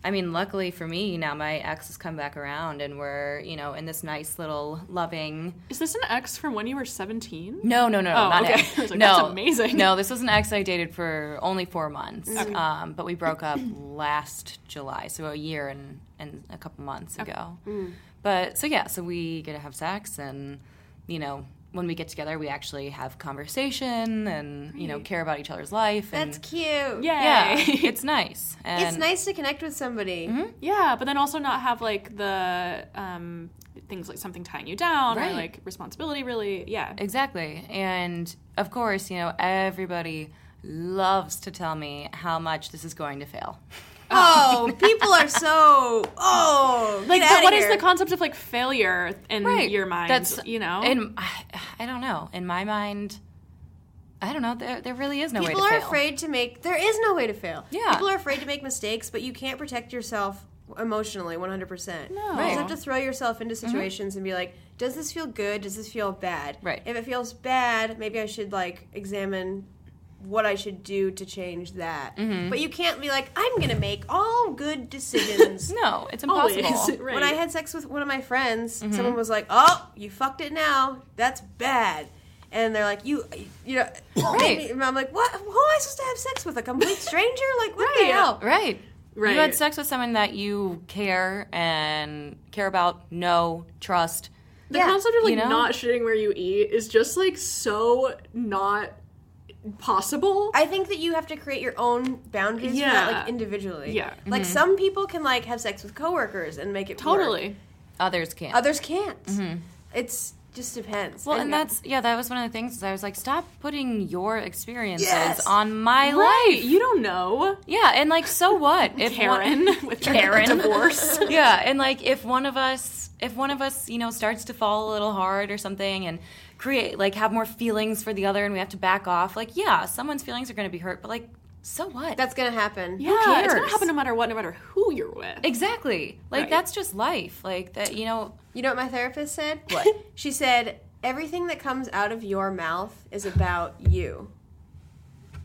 I mean, luckily for me, now my ex has come back around, and we're you know in this nice little loving. Is this an ex from when you were 17? No, no, no, Oh, not okay. it. I was like, no, that's amazing. No, this was an ex I dated for only four months, mm-hmm. um, but we broke up last July, so a year and and a couple months ago. Mm. But so yeah, so we get to have sex, and you know when we get together, we actually have conversation and you know care about each other's life. That's cute. Yay. yeah, it's nice. And It's nice to connect with somebody. Yeah, but then also not have like the um, things like something tying you down Right. or like responsibility really. Yeah. Exactly. And of course, you know, everybody loves to tell me how much this is going to fail. Oh, people are so oh. Like, get but outta what is the concept of like failure in your mind? That's you know. and I, I don't know. In my mind, I don't know. There, there really is no People way to are fail. afraid to make. There is no way to fail. Yeah. People are afraid to make mistakes, but you can't protect yourself emotionally 100%. No. You Right. just have to throw yourself into mm-hmm. situations and be like, does this feel good? Does this feel bad? Right. If it feels bad, maybe I should like examine what I should do to change that. But you can't be like, I'm going to make all good decisions. No, it's impossible. Right. When I had sex with one of my friends, Mm-hmm. someone was like, "Oh, you fucked it now. That's bad." And they're like, "You, you know," Right. and I'm like, "What? Who am I supposed to have sex with? A complete stranger? Like, what the Right. hell?" Right. Right. You had sex with someone that you care and care about, know, trust. the Yeah. concept of like You know? not shitting where you eat is just like so not possible. I think that you have to create your own boundaries for that, Yeah. like individually. Yeah. Like Mm-hmm. some people can like have sex with coworkers and make it work. totally. Others can't. Others can't. It's just depends. Mm-hmm. well, and that's yeah, that was one of the things. I was like, stop putting your experiences Yes. on my Right. life. You don't know. Yeah, and like, so what? If one- Karen with Karen. divorce. yeah, and like if one of us, if one of us, you know, starts to fall a little hard or something, and create like have more feelings for the other, and we have to back off. Like, yeah, someone's feelings are going to be hurt, but like, so what? that's gonna happen. Yeah, it's gonna happen no matter what, no matter who you're with. exactly. Like Right. that's just life. Like that, you know. You know what my therapist said? What? She said, everything that comes out of your mouth is about you.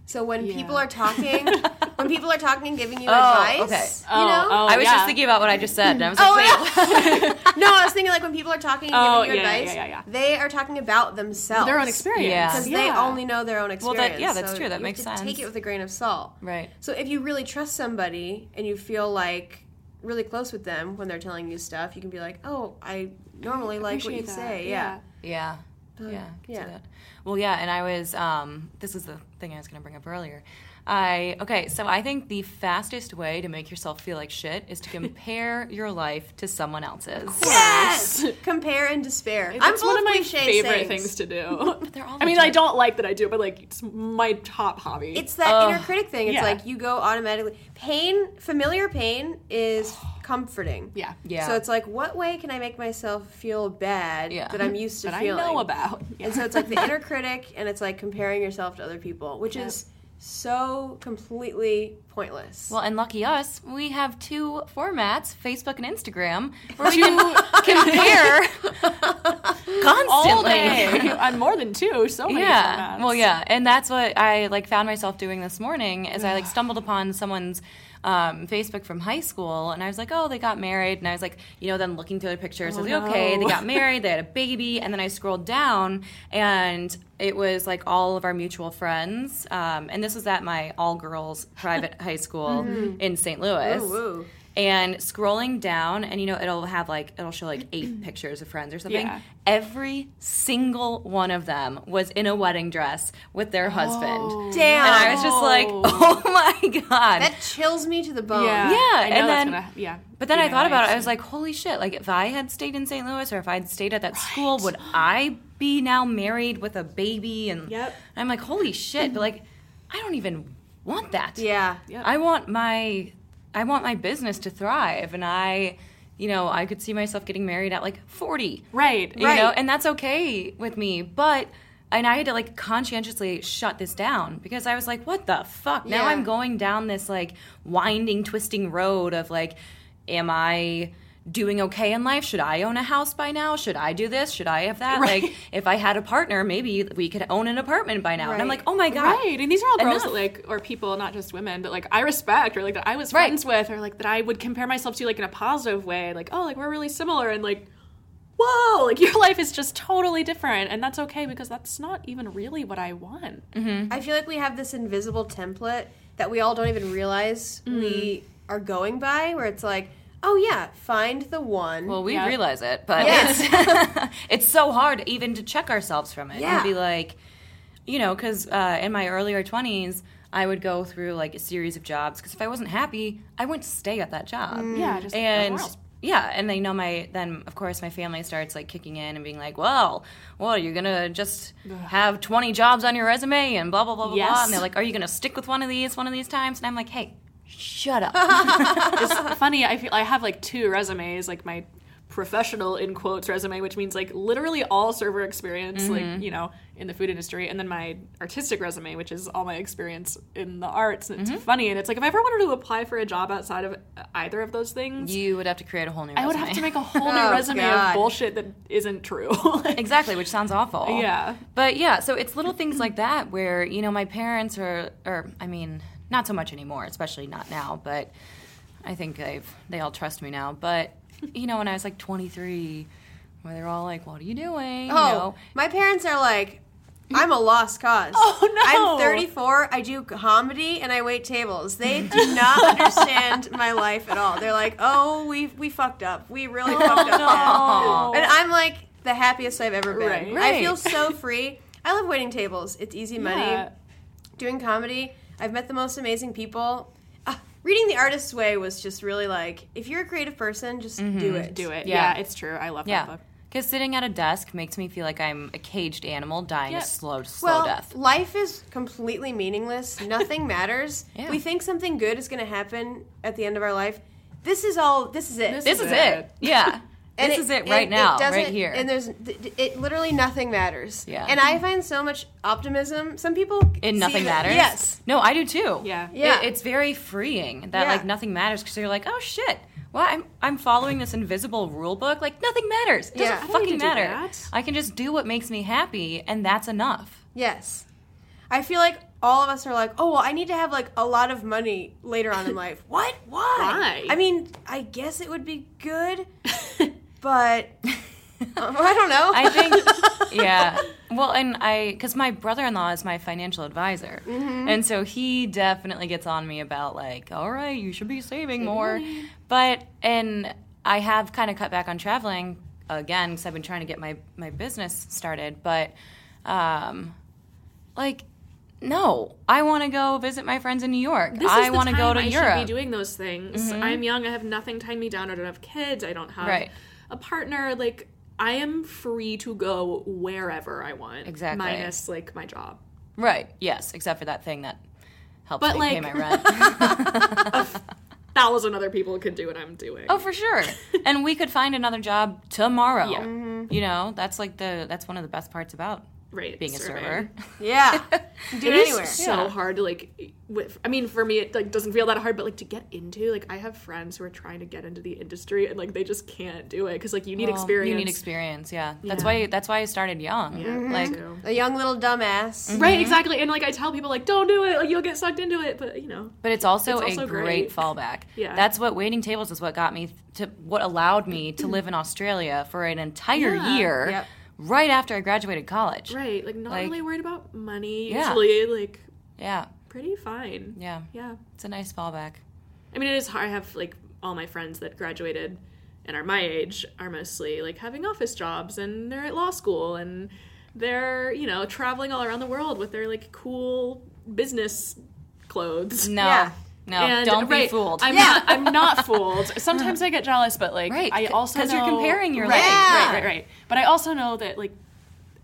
So when Yeah. people are talking, when people are talking and giving you Oh, advice, okay. you Oh, know? oh. I was yeah. just thinking about what I just said, and I was oh, like, Oh, wait. yeah. no, I was thinking like when people are talking and Oh, giving you yeah, advice, yeah, yeah, yeah. they are talking about themselves. Their own experience. Because yeah. they only know their own Well, experience. that- yeah, that's So true. That you makes have to Take it with a grain of salt. right. So if you really trust somebody and you feel like really close with them when they're telling you stuff, you can be like, "Oh, I normally like what you that. say." Yeah. Yeah. Yeah. I yeah. Well, yeah, and I was. Um, this is the thing I was going to bring up earlier. I okay, so I think the fastest way to make yourself feel like shit is to compare your life to someone else's. Yes. Compare and despair. I'm That's one of my favorite sayings. things to do. they're all I mean, I don't like that I do, but like it's my top hobby. It's that Ugh. inner critic thing. It's Yeah. like you go automatically. Pain, familiar pain, is comforting. yeah, Yeah. So it's like, what way can I make myself feel bad Yeah. that I'm used to that I feeling? know about. Yeah. And so it's like the inner critic, and it's like comparing yourself to other people, which is so completely pointless. Well, and lucky us, we have two formats, Facebook and Instagram, where we can compare all constantly. day. I'm more than two. So many yeah formats. well yeah and that's what i like found myself doing this morning is i like stumbled upon someone's um, facebook from high school and i was like oh they got married and i was like you know then looking through the pictures i was Oh, like okay they got married they had a baby and then i scrolled down and it was like all of our mutual friends um, and this was at my all girls private high school in st louis. Ooh, ooh. And scrolling down and you know it'll have like it'll show like eight pictures of friends or something Yeah. every single one of them was in a wedding dress with their husband Damn. and i was just like oh my god that chills me to the bone. Yeah, Yeah, I know and then- gonna, yeah. but then be i thought about it i was like holy shit like if i had stayed in st louis or if i'd stayed at that school would i be now married with a baby and Yep. i'm like holy shit but like i don't even want that Yeah. Yep. I want my I want my business to thrive and I you know, I could see myself getting married at like 40. right, You Right. know, and that's okay with me, but and I had to like conscientiously shut this down because I was like, what the fuck? Now Yeah. I'm going down this like winding, twisting road of like, am I doing okay in life? Should I own a house by now? Should I do this? Should I have that? Right. Like, if I had a partner, maybe we could own an apartment by now. And I'm like, oh my god, Right, and these are all girls that like, or people, not just women, but like I respect, or like that I was Right. friends with, or like that I would compare myself to, like in a positive way, like oh, like we're really similar, and like, whoa, like your life is just totally different, and that's okay because that's not even really what I want. I feel like we have this invisible template that we all don't even realize Mm-hmm. we are going by, where it's like, oh yeah, find the one. Well, we Yeah. realize it, but Yes. it's it's so hard even to check ourselves from it Yeah. and be like, you know, because uh, in my earlier twenties, I would go through like a series of jobs because if I wasn't happy, I wouldn't stay at that job. Yeah, just and else. yeah, and they know my then of course my family starts like kicking in and being like, well, well, you're gonna just have twenty jobs on your resume and blah blah blah blah blah, Yes. and they're like, are you gonna stick with one of these one of these times? And I'm like, hey, shut up. it's funny. I feel I have like two resumes, like my professional in quotes resume, which means like literally all server experience, like mm-hmm. you know, in the food industry, and then my artistic resume, which is all my experience in the arts. And it's mm-hmm. funny, and it's like if I ever wanted to apply for a job outside of either of those things, you would have to create a whole new. Resume. I would have to make a whole new Oh, resume God. of bullshit that isn't true. Exactly, which sounds awful. Yeah. But yeah, so it's little things like that where, you know, my parents are or I mean, not so much anymore, especially not now, but I think they've they all trust me now. But you know, when I was like 23, where they're all like, "What are you doing?" oh, You know, my parents are like, I'm a lost cause. Oh, no. I'm 34. I do comedy and I wait tables. They do not understand my life at all. They're like, oh, we we fucked up. We really oh, fucked up. no. And I'm like the happiest I've ever been. Right. I feel so free. I love waiting tables. It's easy money. Yeah. Doing comedy, I've met the most amazing people. Uh, reading The Artist's Way was just really like, if you're a creative person, just do it. Do it. Yeah. Yeah. it's true. I love that book. Because sitting at a desk makes me feel like I'm a caged animal dying Yeah. a slow, slow Well, death. life is completely meaningless. Nothing matters. Yeah. We think something good is going to happen at the end of our life. This is all. This is it. This This is is it. it. Yeah. And this is it right now, doesn't- right here. And there's th- it. Literally nothing matters. Yeah. And I find so much optimism. Some people in nothing that- matters. Yes. No, I do too. Yeah. Yeah. It- it's very freeing that Yeah. like nothing matters because you're like, oh shit. Well, I'm I'm following this invisible rule book. Like nothing matters. It doesn't Yeah. Fucking need to do matter. that. I can just do what makes me happy, and that's enough. Yes. I feel like all of us are like, oh well, I need to have like a lot of money later on in life. what? Why? Why? I mean, I guess it would be good, but uh, I don't know. I think, yeah. Well, and I, because my brother in law is my financial advisor. Mm-hmm. And so he definitely gets on me about, like, all right, you should be saving more. But, and I have kind of cut back on traveling again because I've been trying to get my, my business started. But, um, like, no, I want to go visit my friends in New York. This I want to go time to I Europe. should be doing those things. I'm young. I have nothing tying me down. I don't have kids. I don't have Right. A partner. Like I am free to go wherever I want. Exactly. Minus like my job. right. Yes. Except for that thing that helps But, me pay like- my rent. Thousand other people could do what I'm doing. Oh, for sure. and we could find another job tomorrow. Yeah. You know, that's like the that's one of the best parts about right. being a server. yeah, do It it is anywhere. so Yeah. hard to like. With, I mean, for me, it like doesn't feel that hard, but like to get into, like I have friends who are trying to get into the industry and like they just can't do it because like you need Well, experience. You need experience, yeah. That's Yeah. why that's why I started young. Yeah, mm-hmm. me Like. A young little dumbass. Mm-hmm. Right, exactly. And like I tell people like don't do it, like you'll get sucked into it, but you know. but it's also, It's also a great, great. fallback. Yeah. That's what waiting tables is what got me to what allowed me to live in Australia for an entire Yeah. year Yep. Right after I graduated college. Right, like not Like- really worried about money Yeah. usually, like Yeah. pretty fine. Yeah. Yeah. It's a nice fallback. I mean, it is hard. I have like all my friends that graduated and are my age are mostly like having office jobs and they're at law school and they're, you know, traveling all around the world with their like cool business clothes. No. Yeah. No, And- don't be right, fooled. I'm Yeah. not. I'm not fooled. Sometimes I get jealous, but like Right, I c- also 'cause you're comparing your right, life. Yeah. right, right, right. But I also know that like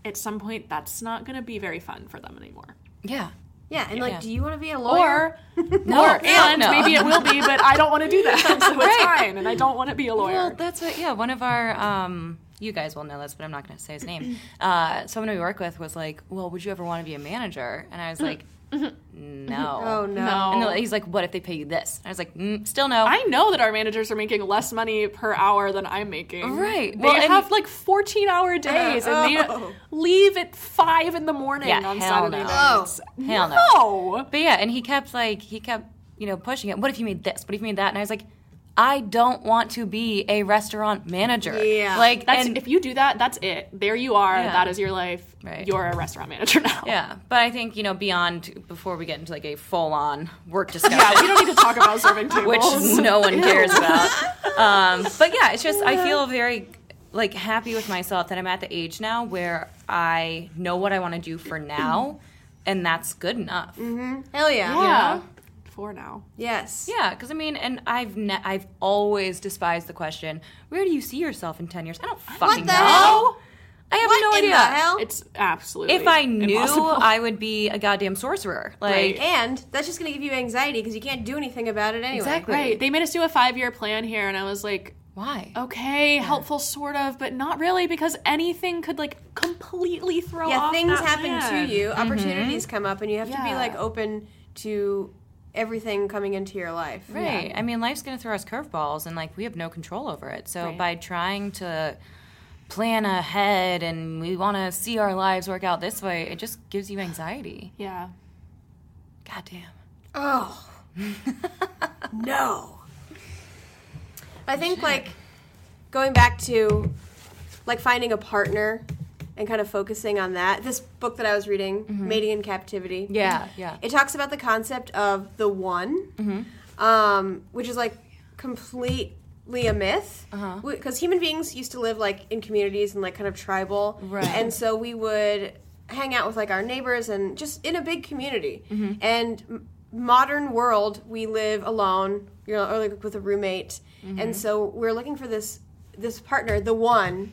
at some point that's not going to be very fun for them anymore. yeah. Yeah, and like, Yeah. do you want to be a lawyer? Or, No, or and no. maybe it will be, but I don't want to do that, so it's Right. fine. And I don't want to be a lawyer. Well, that's what. Yeah, one of our. Um, you guys will know this, but I'm not going to say his name. Uh, someone we work with was like, "Well, would you ever want to be a manager?" And I was like, no. Oh no. No. And then he's like, what if they pay you this? I was like, mm, still no. I know that our managers are making less money per hour than I'm making. Right. They Well, have like 14 hour days and they Oh. leave at 5 in the morning Yeah, on hell Saturday no. nights. Hell no. No. But yeah, and he kept like he kept you know pushing it. What if you made this? What if you made that? And I was like, I don't want to be a restaurant manager. Yeah. like That's and, if you do that, that's it. There you are. Yeah. That is your life. Right. You're a restaurant manager now. yeah. But I think you know beyond before we get into like a full on work discussion. Yeah, we don't need to talk about serving tables. which no one cares about. Um, but yeah, it's just I feel very like happy with myself that I'm at the age now where I know what I want to do for now, and that's good enough. Hell yeah. yeah. For now. Yes. Yeah, because I mean, and I've ne- I've always despised the question, "Where do you see yourself in ten years?" I don't fucking the know. hell? I have What no in idea. the hell? It's absolutely If I knew, impossible. I would be a goddamn sorcerer. Like, Right. And that's just gonna give you anxiety because you can't do anything about it anyway. Exactly. Right. They made us do a five year plan here, and I was like, why? okay, helpful sort of, but not really because anything could like completely throw Yeah, off things that happen plan. to you, mm-hmm. opportunities come up, and you have to be like open to everything coming into your life. Right. I mean, life's going to throw us curveballs, and like we have no control over it. So Right. by trying to plan ahead and we want to see our lives work out this way, it just gives you anxiety. Yeah. God damn. Oh. no. I think like going back to like finding a partner and kind of focusing on that. This book that I was reading, mm-hmm. Mating in Captivity. Yeah, yeah. It talks about the concept of the one, mm-hmm. um, which is like completely a myth. Uh-huh. Because human beings used to live like in communities and like kind of tribal, Right. and so we would hang out with like our neighbors and just in a big community. Mm-hmm. And m- modern world, we live alone, you know, or like with a roommate, and so we're looking for this this partner, the one,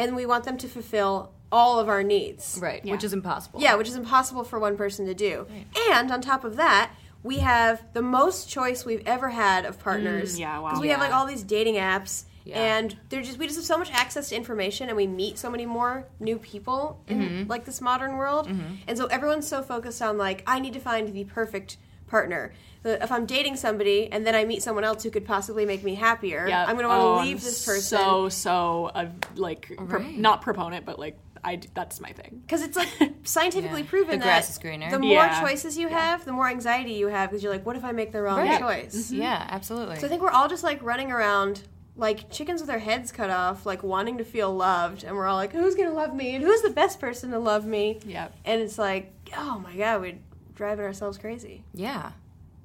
and we want them to fulfill all of our needs. Right. Yeah. Which is impossible. Yeah, which is impossible for one person to do. And on top of that, we have the most choice we've ever had of partners. Mm, yeah, wow. Because we have like all these dating apps, Yeah. and they're just we just have so much access to information, and we meet so many more new people in Mm-hmm. like this modern world. And so everyone's so focused on like I need to find the perfect partner. The- If I'm dating somebody and then I meet someone else who could possibly make me happier, Yeah. I'm going to want to Oh, leave I'm this person. So so uh, like pro- not proponent, but like I d- that's my thing. Because it's like scientifically Yeah. proven The grass that is greener. the more Yeah. choices you have, the more anxiety you have because you're like, what if I make the wrong Right. choice? Yeah, absolutely. So I think we're all just like running around like chickens with our heads cut off, like wanting to feel loved, and we're all like, who's gonna love me and who's the best person to love me? Yeah. And it's like, oh my god, we're driving ourselves crazy. yeah.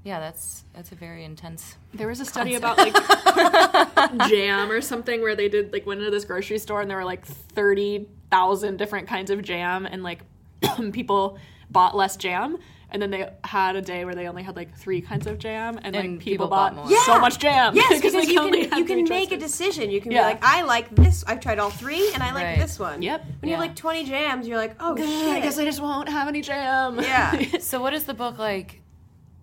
Yeah, that's that's a very intense. There was a study about like jam or something where they did like went into this grocery store and there were like thirty thousand different kinds of jam and like people bought less jam and then they had a day where they only had like three kinds of jam and, like people, people bought bought, more. so much jam Yes, because they you can you can three make a decision. You can Yeah. be like, I like this. I've tried all three, and I like Right. this one. Yep. When you have like 20 jams, you're like, oh I shit. guess I just won't have any jam. Yeah. So what is the book like?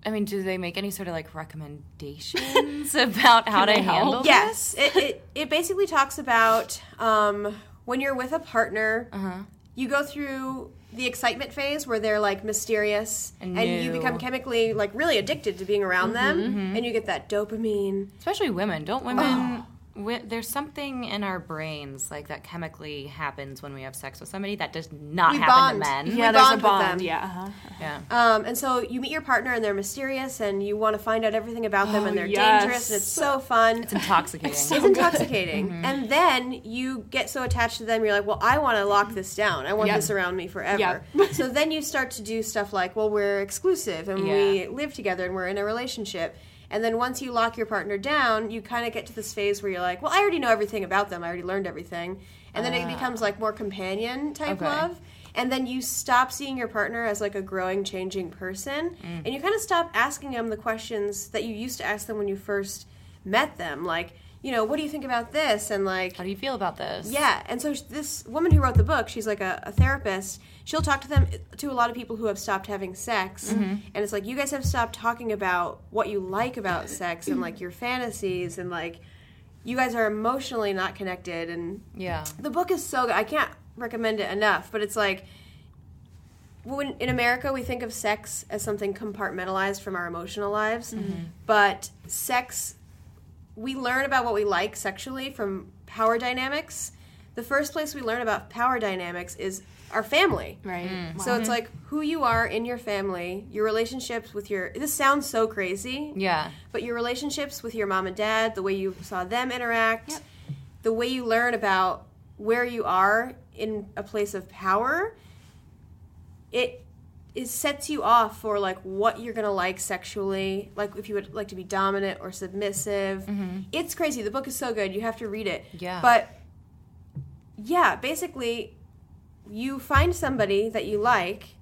I mean, do they make any sort of like recommendations about how to they help? handle? Yes, it, it it basically talks about um, when you're with a partner, Uh-huh. you go through the excitement phase where they're like mysterious, And and, you become chemically like really addicted to being around them, Mm-hmm. and you get that dopamine. Especially women. Don't women? wi- there's something in our brains like that chemically happens when we have sex with somebody that does not We happen bond. to men. Yeah, We there's a bond with bond. them. Yeah. Uh-huh. Yeah. Um, and so you meet your partner, and they're mysterious, and you want to find out everything about them, Oh, and they're yes. dangerous, and it's so fun. It's intoxicating. It's intoxicating. Mm-hmm. And then you get so attached to them, you're like, well, I want to lock this down. I want Yep. this around me forever. Yep. so then you start to do stuff like, well, we're exclusive and we live together and we're in a relationship. And then once you lock your partner down, you kind of get to this phase where you're like, well, I already know everything about them. I already learned everything. And then it becomes like more companion type Okay. love. And then you stop seeing your partner as like a growing, changing person. Mm. And you kind of stop asking them the questions that you used to ask them when you first met them. Like, you know, what do you think about this? And like, How do you feel about this? yeah, and so this woman who wrote the book, she's like a, a therapist. She'll talk to them to a lot of people who have stopped having sex, Mm-hmm. and it's like you guys have stopped talking about what you like about sex and like your fantasies and like you guys are emotionally not connected. And Yeah. the book is so good. I can't recommend it enough, but it's like when in America we think of sex as something compartmentalized from our emotional lives, but sex we learn about what we like sexually from power dynamics. The first place we learn about power dynamics is our family. Right. Mm. So it's like who you are in your family, your relationships with your. This sounds so crazy, Yeah. but your relationships with your mom and dad, the way you saw them interact, the way you learn about where you are in a place of power, it it sets you off for like what you're gonna like sexually, like if you would like to be dominant or submissive. Mm-hmm. It's crazy. The book is so good. You have to read it. Yeah. But yeah, basically, you find somebody that you like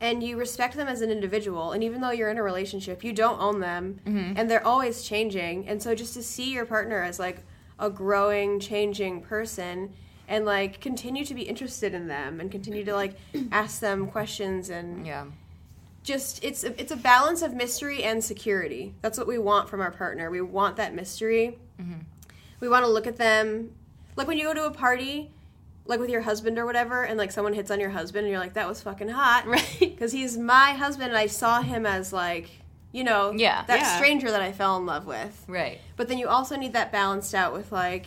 and you respect them as an individual and even though you're in a relationship you don't own them mm-hmm. and they're always changing and so just to see your partner as like a growing changing person and like continue to be interested in them and continue to like ask them questions and Yeah. just it's a, it's a balance of mystery and security. That's what we want from our partner. We want that mystery. Mm-hmm. We want to look at them like when you go to a party, like with your husband or whatever, and like someone hits on your husband, and you're like, "That was fucking hot," Right. Because he's my husband, and I saw him as like, you know, Yeah. that Yeah. stranger that I fell in love with. Right. But then you also need that balanced out with like,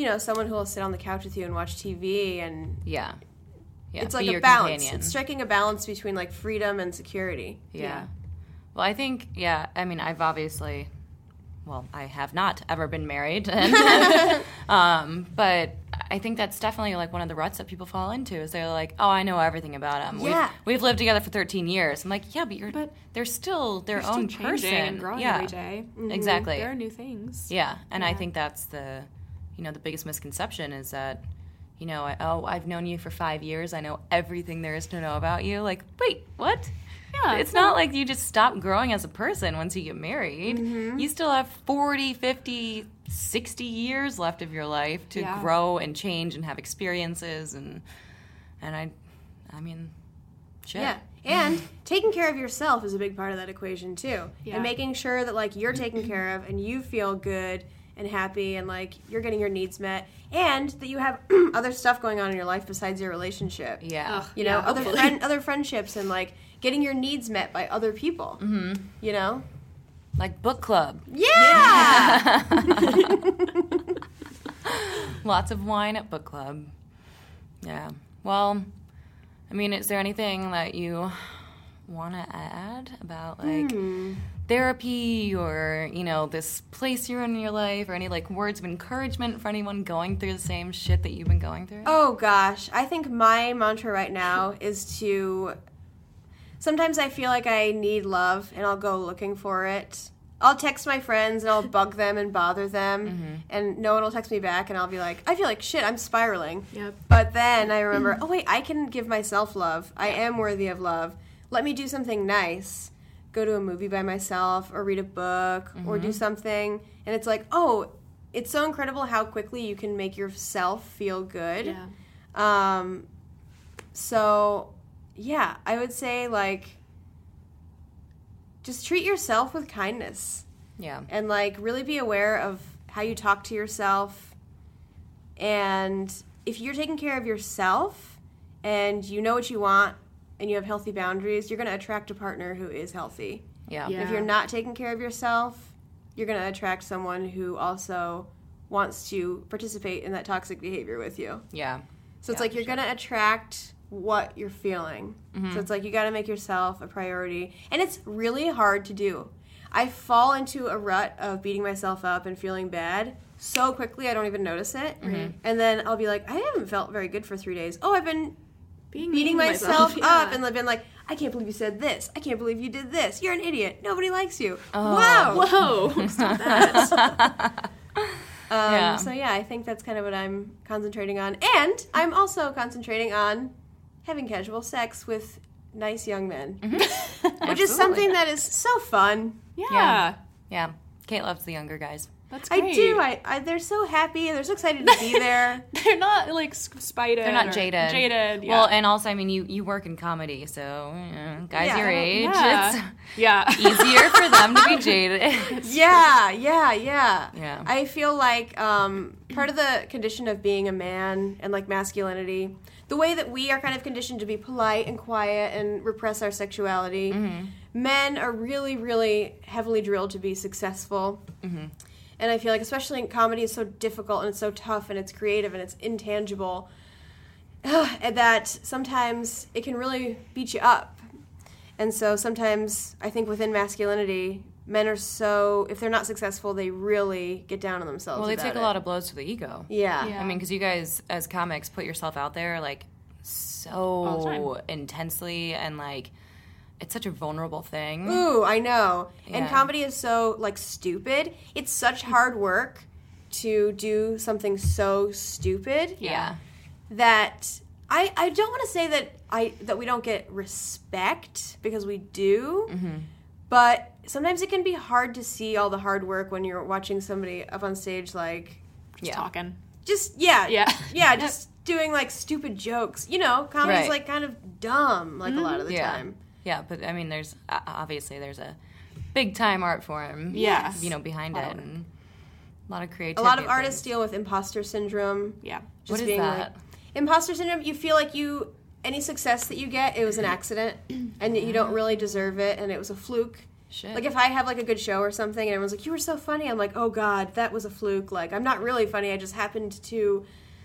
you know, someone who will sit on the couch with you and watch TV and Yeah. Yeah. it's like a balance. companion. It's striking a balance between like freedom and security. Yeah. Yeah. Well, I think, yeah, I mean, I've obviously, well, I have not ever been married. And, um, but I think that's definitely like one of the ruts that people fall into is they're like, oh, I know everything about him. Yeah. We've, we've lived together for 13 years. I'm like, yeah, but you're, But they're still their still own changing person. growing yeah. every day. Exactly. There are new things. Yeah, and I think that's the, you know, the biggest misconception is that, you know, I, oh, I've known you for five years. I know everything there is to know about you. Like, wait, what? Yeah, it's not like you just stop growing as a person once you get married. mm-hmm. You still have 40, 50, 60 years left of your life to Yeah. grow and change and have experiences and and I I mean shit. Yeah. And taking care of yourself is a big part of that equation too. Yeah. And making sure that like you're taken care of and you feel good and happy and like you're getting your needs met and that you have other stuff going on in your life besides your relationship. Yeah. Ugh. You know, Yeah, other friend other friendships and like getting your needs met by other people. Mm-hmm. You know? Like book club. Yeah. Lots of wine at book club. Yeah. Well, I mean, is there anything that you want to add about like therapy or, you know, this place you're in your life or any like words of encouragement for anyone going through the same shit that you've been going through? Oh gosh, I think my mantra right now is to. Sometimes I feel like I need love, and I'll go looking for it. I'll text my friends and I'll bug them and bother them, mm-hmm. and no one will text me back, and I'll be like, I feel like shit, I'm spiraling. Yep. But then I remember, oh wait, I can give myself love. I am worthy of love. Let me do something nice. Go to a movie by myself, or read a book, or do something, and it's like, oh, it's so incredible how quickly you can make yourself feel good. Yeah. Um, so, yeah, I would say like just treat yourself with kindness Yeah. and like really be aware of how you talk to yourself. And if you're taking care of yourself and you know what you want and you have healthy boundaries, you're going to attract a partner who is healthy. Yeah. Yeah. If you're not taking care of yourself, you're going to attract someone who also wants to participate in that toxic behavior with you. Yeah. So it's Yeah, like you're sure. gonna attract what you're feeling. Mm-hmm. So it's like you gotta make yourself a priority. And it's really hard to do. I fall into a rut of beating myself up and feeling bad so quickly I don't even notice it. Mm-hmm. And then I'll be like, I haven't felt very good for three days. Oh, I've been Being beating mean to myself, yeah. up and I've been like, I can't believe you said this. I can't believe you did this. You're an idiot. Nobody likes you. Oh. Wow. Whoa! Stop that. Um, Yeah. So yeah, I think that's kind of what I'm concentrating on, and I'm also concentrating on having casual sex with nice young men, which is something that is so fun. Yeah. Yeah. Yeah. Kate loves the younger guys. That's great. I do. I, I they're so happy. And they're so excited to be there. They're not like s- spited. They're not or jaded. Jaded. Yeah. Well, and also, I mean, you, you work in comedy, so you know, guys Yeah. your age, yeah. yeah. easier for them to be jaded. yeah, yeah, yeah. Yeah. I feel like um, part of the condition of being a man and like masculinity, the way that we are kind of conditioned to be polite and quiet and repress our sexuality, mm-hmm. men are really, really heavily drilled to be successful. Mm-hmm. And I feel like, especially in comedy, is so difficult and it's so tough and it's creative and it's intangible, and that sometimes it can really beat you up. And so sometimes I think within masculinity, men are so if they're not successful, they really get down on themselves. Well, they about take a it. lot of blows to the ego. Yeah. Yeah. I mean, because you guys, as comics, put yourself out there like so intensely, and like it's such a vulnerable thing. Ooh, I know. And comedy is so like stupid. It's such hard work to do something so stupid Yeah. that I I don't want to say that I that we don't get respect because we do. Mm-hmm. But sometimes it can be hard to see all the hard work when you're watching somebody up on stage like yeah. Talking. just yeah Yeah. yeah just doing like stupid jokes you know comedy's Right. like kind of dumb like a lot of the Yeah. time Yeah, but I mean, there's obviously there's a big time art form. Yes. You know, behind it, and a lot of creativity. a lot of artists deal with imposter syndrome Yeah. just What is being that? like imposter syndrome you feel like you any success that you get it was an accident and that you don't really deserve it and it was a fluke Shit. like if i have like a good show or something and everyone's like you were so funny i'm like oh god that was a fluke like i'm not really funny i just happened to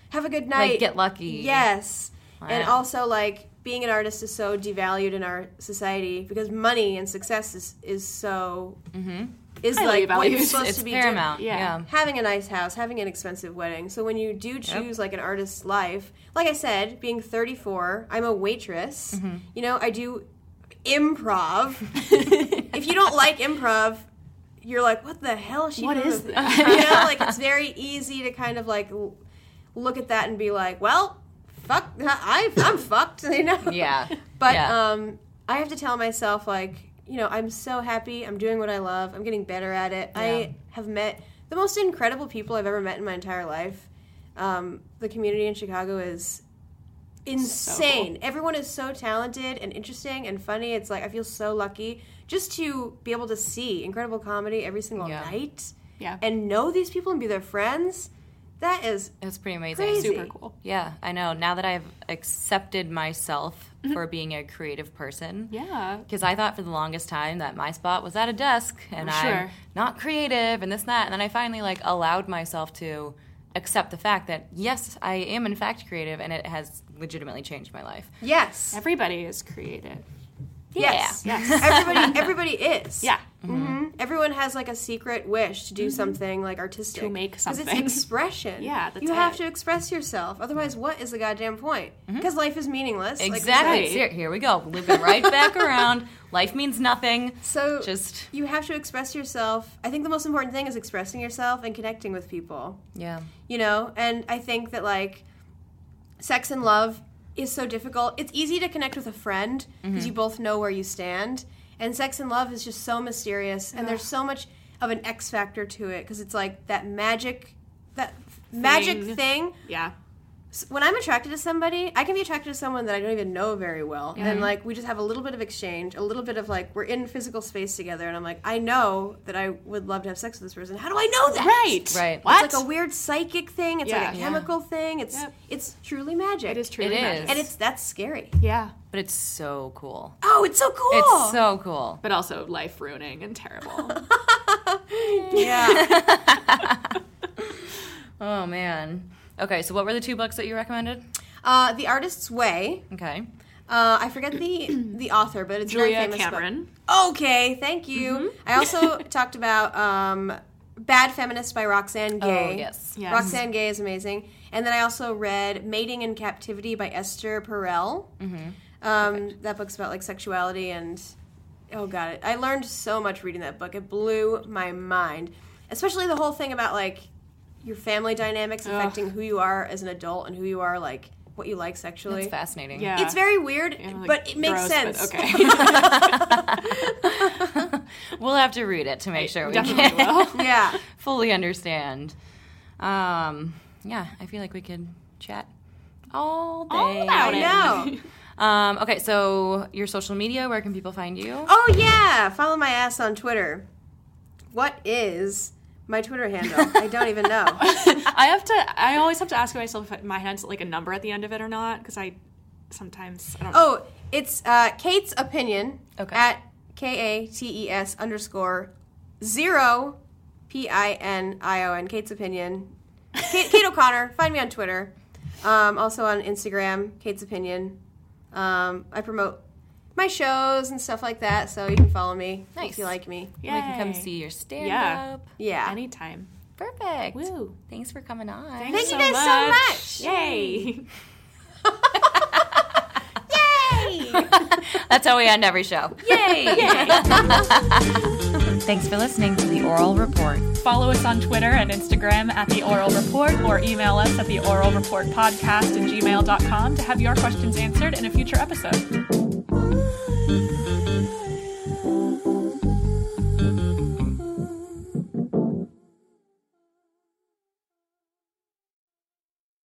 have a good night like get lucky. Yes. And also like being an artist is so devalued in our society because money and success is, is so is Highly like valued. what's supposed it's to be paramount. Yeah. Yeah. having a nice house, having an expensive wedding. So when you do choose like an artist's life, like I said, being 34, I'm a waitress. Mm-hmm. You know, I do improv. if you don't like improv, you're like, what the hell? Is she What doing is with-" that? you know, like it's very easy to kind of like look at that and be like, well, fuck, I, I'm fucked. You know. Yeah. But Yeah. um, I have to tell myself like, you know, I'm so happy. I'm doing what I love. I'm getting better at it. Yeah. I have met the most incredible people I've ever met in my entire life. Um, the community in Chicago is insane. Everyone is so talented and interesting and funny. It's like I feel so lucky just to be able to see incredible comedy every single Yeah. night Yeah. and know these people and be their friends. That is It's pretty amazing. Crazy. Super cool. Yeah, I know. Now that I've accepted myself mm-hmm. for being a creative person. Yeah. Because I thought for the longest time that my spot was at a desk and I'm Sure. not creative and this and that. And then I finally like allowed myself to accept the fact that yes, I am in fact creative and it has legitimately changed my life. yes, Everybody is creative. Yes, Yes. everybody, everybody is. Yeah. hmm Everyone has like a secret wish to do mm-hmm. something like artistic To make something. because it's expression. Yeah, that's you have to express yourself. Otherwise, mm-hmm. what is the goddamn point? Because life is meaningless. Exactly. said. Here, here we go. Looping right back around. Life means nothing. So Just you have to express yourself. I think the most important thing is expressing yourself and connecting with people. yeah. You know, and I think that like sex and love is so difficult. It's easy to connect with a friend because mm-hmm. you both know where you stand. And sex and love is just so mysterious, and there's so much of an X factor to it because it's like that magic, that magic Thing. thing Yeah. S- when I'm attracted to somebody, I can be attracted to someone that I don't even know very well. And mm-hmm. like we just have a little bit of exchange, a little bit of like we're in physical space together and I'm like, I know that I would love to have sex with this person. How do I know that? Right. Right. What? It's like a weird psychic thing. It's like a Yeah. chemical thing. It's Yep. it's truly magic. it is truly It is. magic. And it's that's scary. yeah. But it's so cool. Oh, it's so cool. It's so cool. But also life ruining and terrible. yeah. Oh man. Okay, so what were the two books that you recommended? uh, the Artist's Way. Okay. Uh, I forget the the author, but it's a very Julia famous book. Cameron. Okay, thank you. I also talked about um, Bad Feminist by Roxane Gay. Oh, yes. Yes. Roxane Gay is amazing. And then I also read Mating in Captivity by Esther Perel. Um, that book's about like sexuality and oh god, I learned so much reading that book. It blew my mind, especially the whole thing about like your family dynamics affecting who you are as an adult and who you are like what you like sexually. It's fascinating. Yeah. It's very weird, Yeah, like, but it makes gross, sense. but okay. We'll have to read it to make sure we Definitely can will. yeah. fully understand. Um, yeah, I feel like we could chat all day. All about I it. know. Um, okay, so your social media, where can people find you? Oh yeah, follow my ass on Twitter. What is My Twitter handle. I don't even know. I have to. I always have to ask myself if my has like a number at the end of it or not because I sometimes I don't. know. Oh, it's uh, Kate's opinion Okay. at K A T E S underscore zero P I N I O N. Kate's opinion. Kate, Kate O'Connor. Find me on Twitter. Um, also on Instagram, Kate's opinion. Um, I promote my shows and stuff like that, so you can follow me Nice. if you like me. Yeah, We can come see your stand Yeah. up. Yeah. anytime. Perfect. Woo. Thanks for coming on. Thanks Thank you so guys so much. Yay! Yay! That's how we end every show. Yay! Thanks for listening to the Oral Report. Follow us on Twitter and Instagram at The Oral Report or email us at The Oral Report Podcast at gmail.com to have your questions answered in a future episode.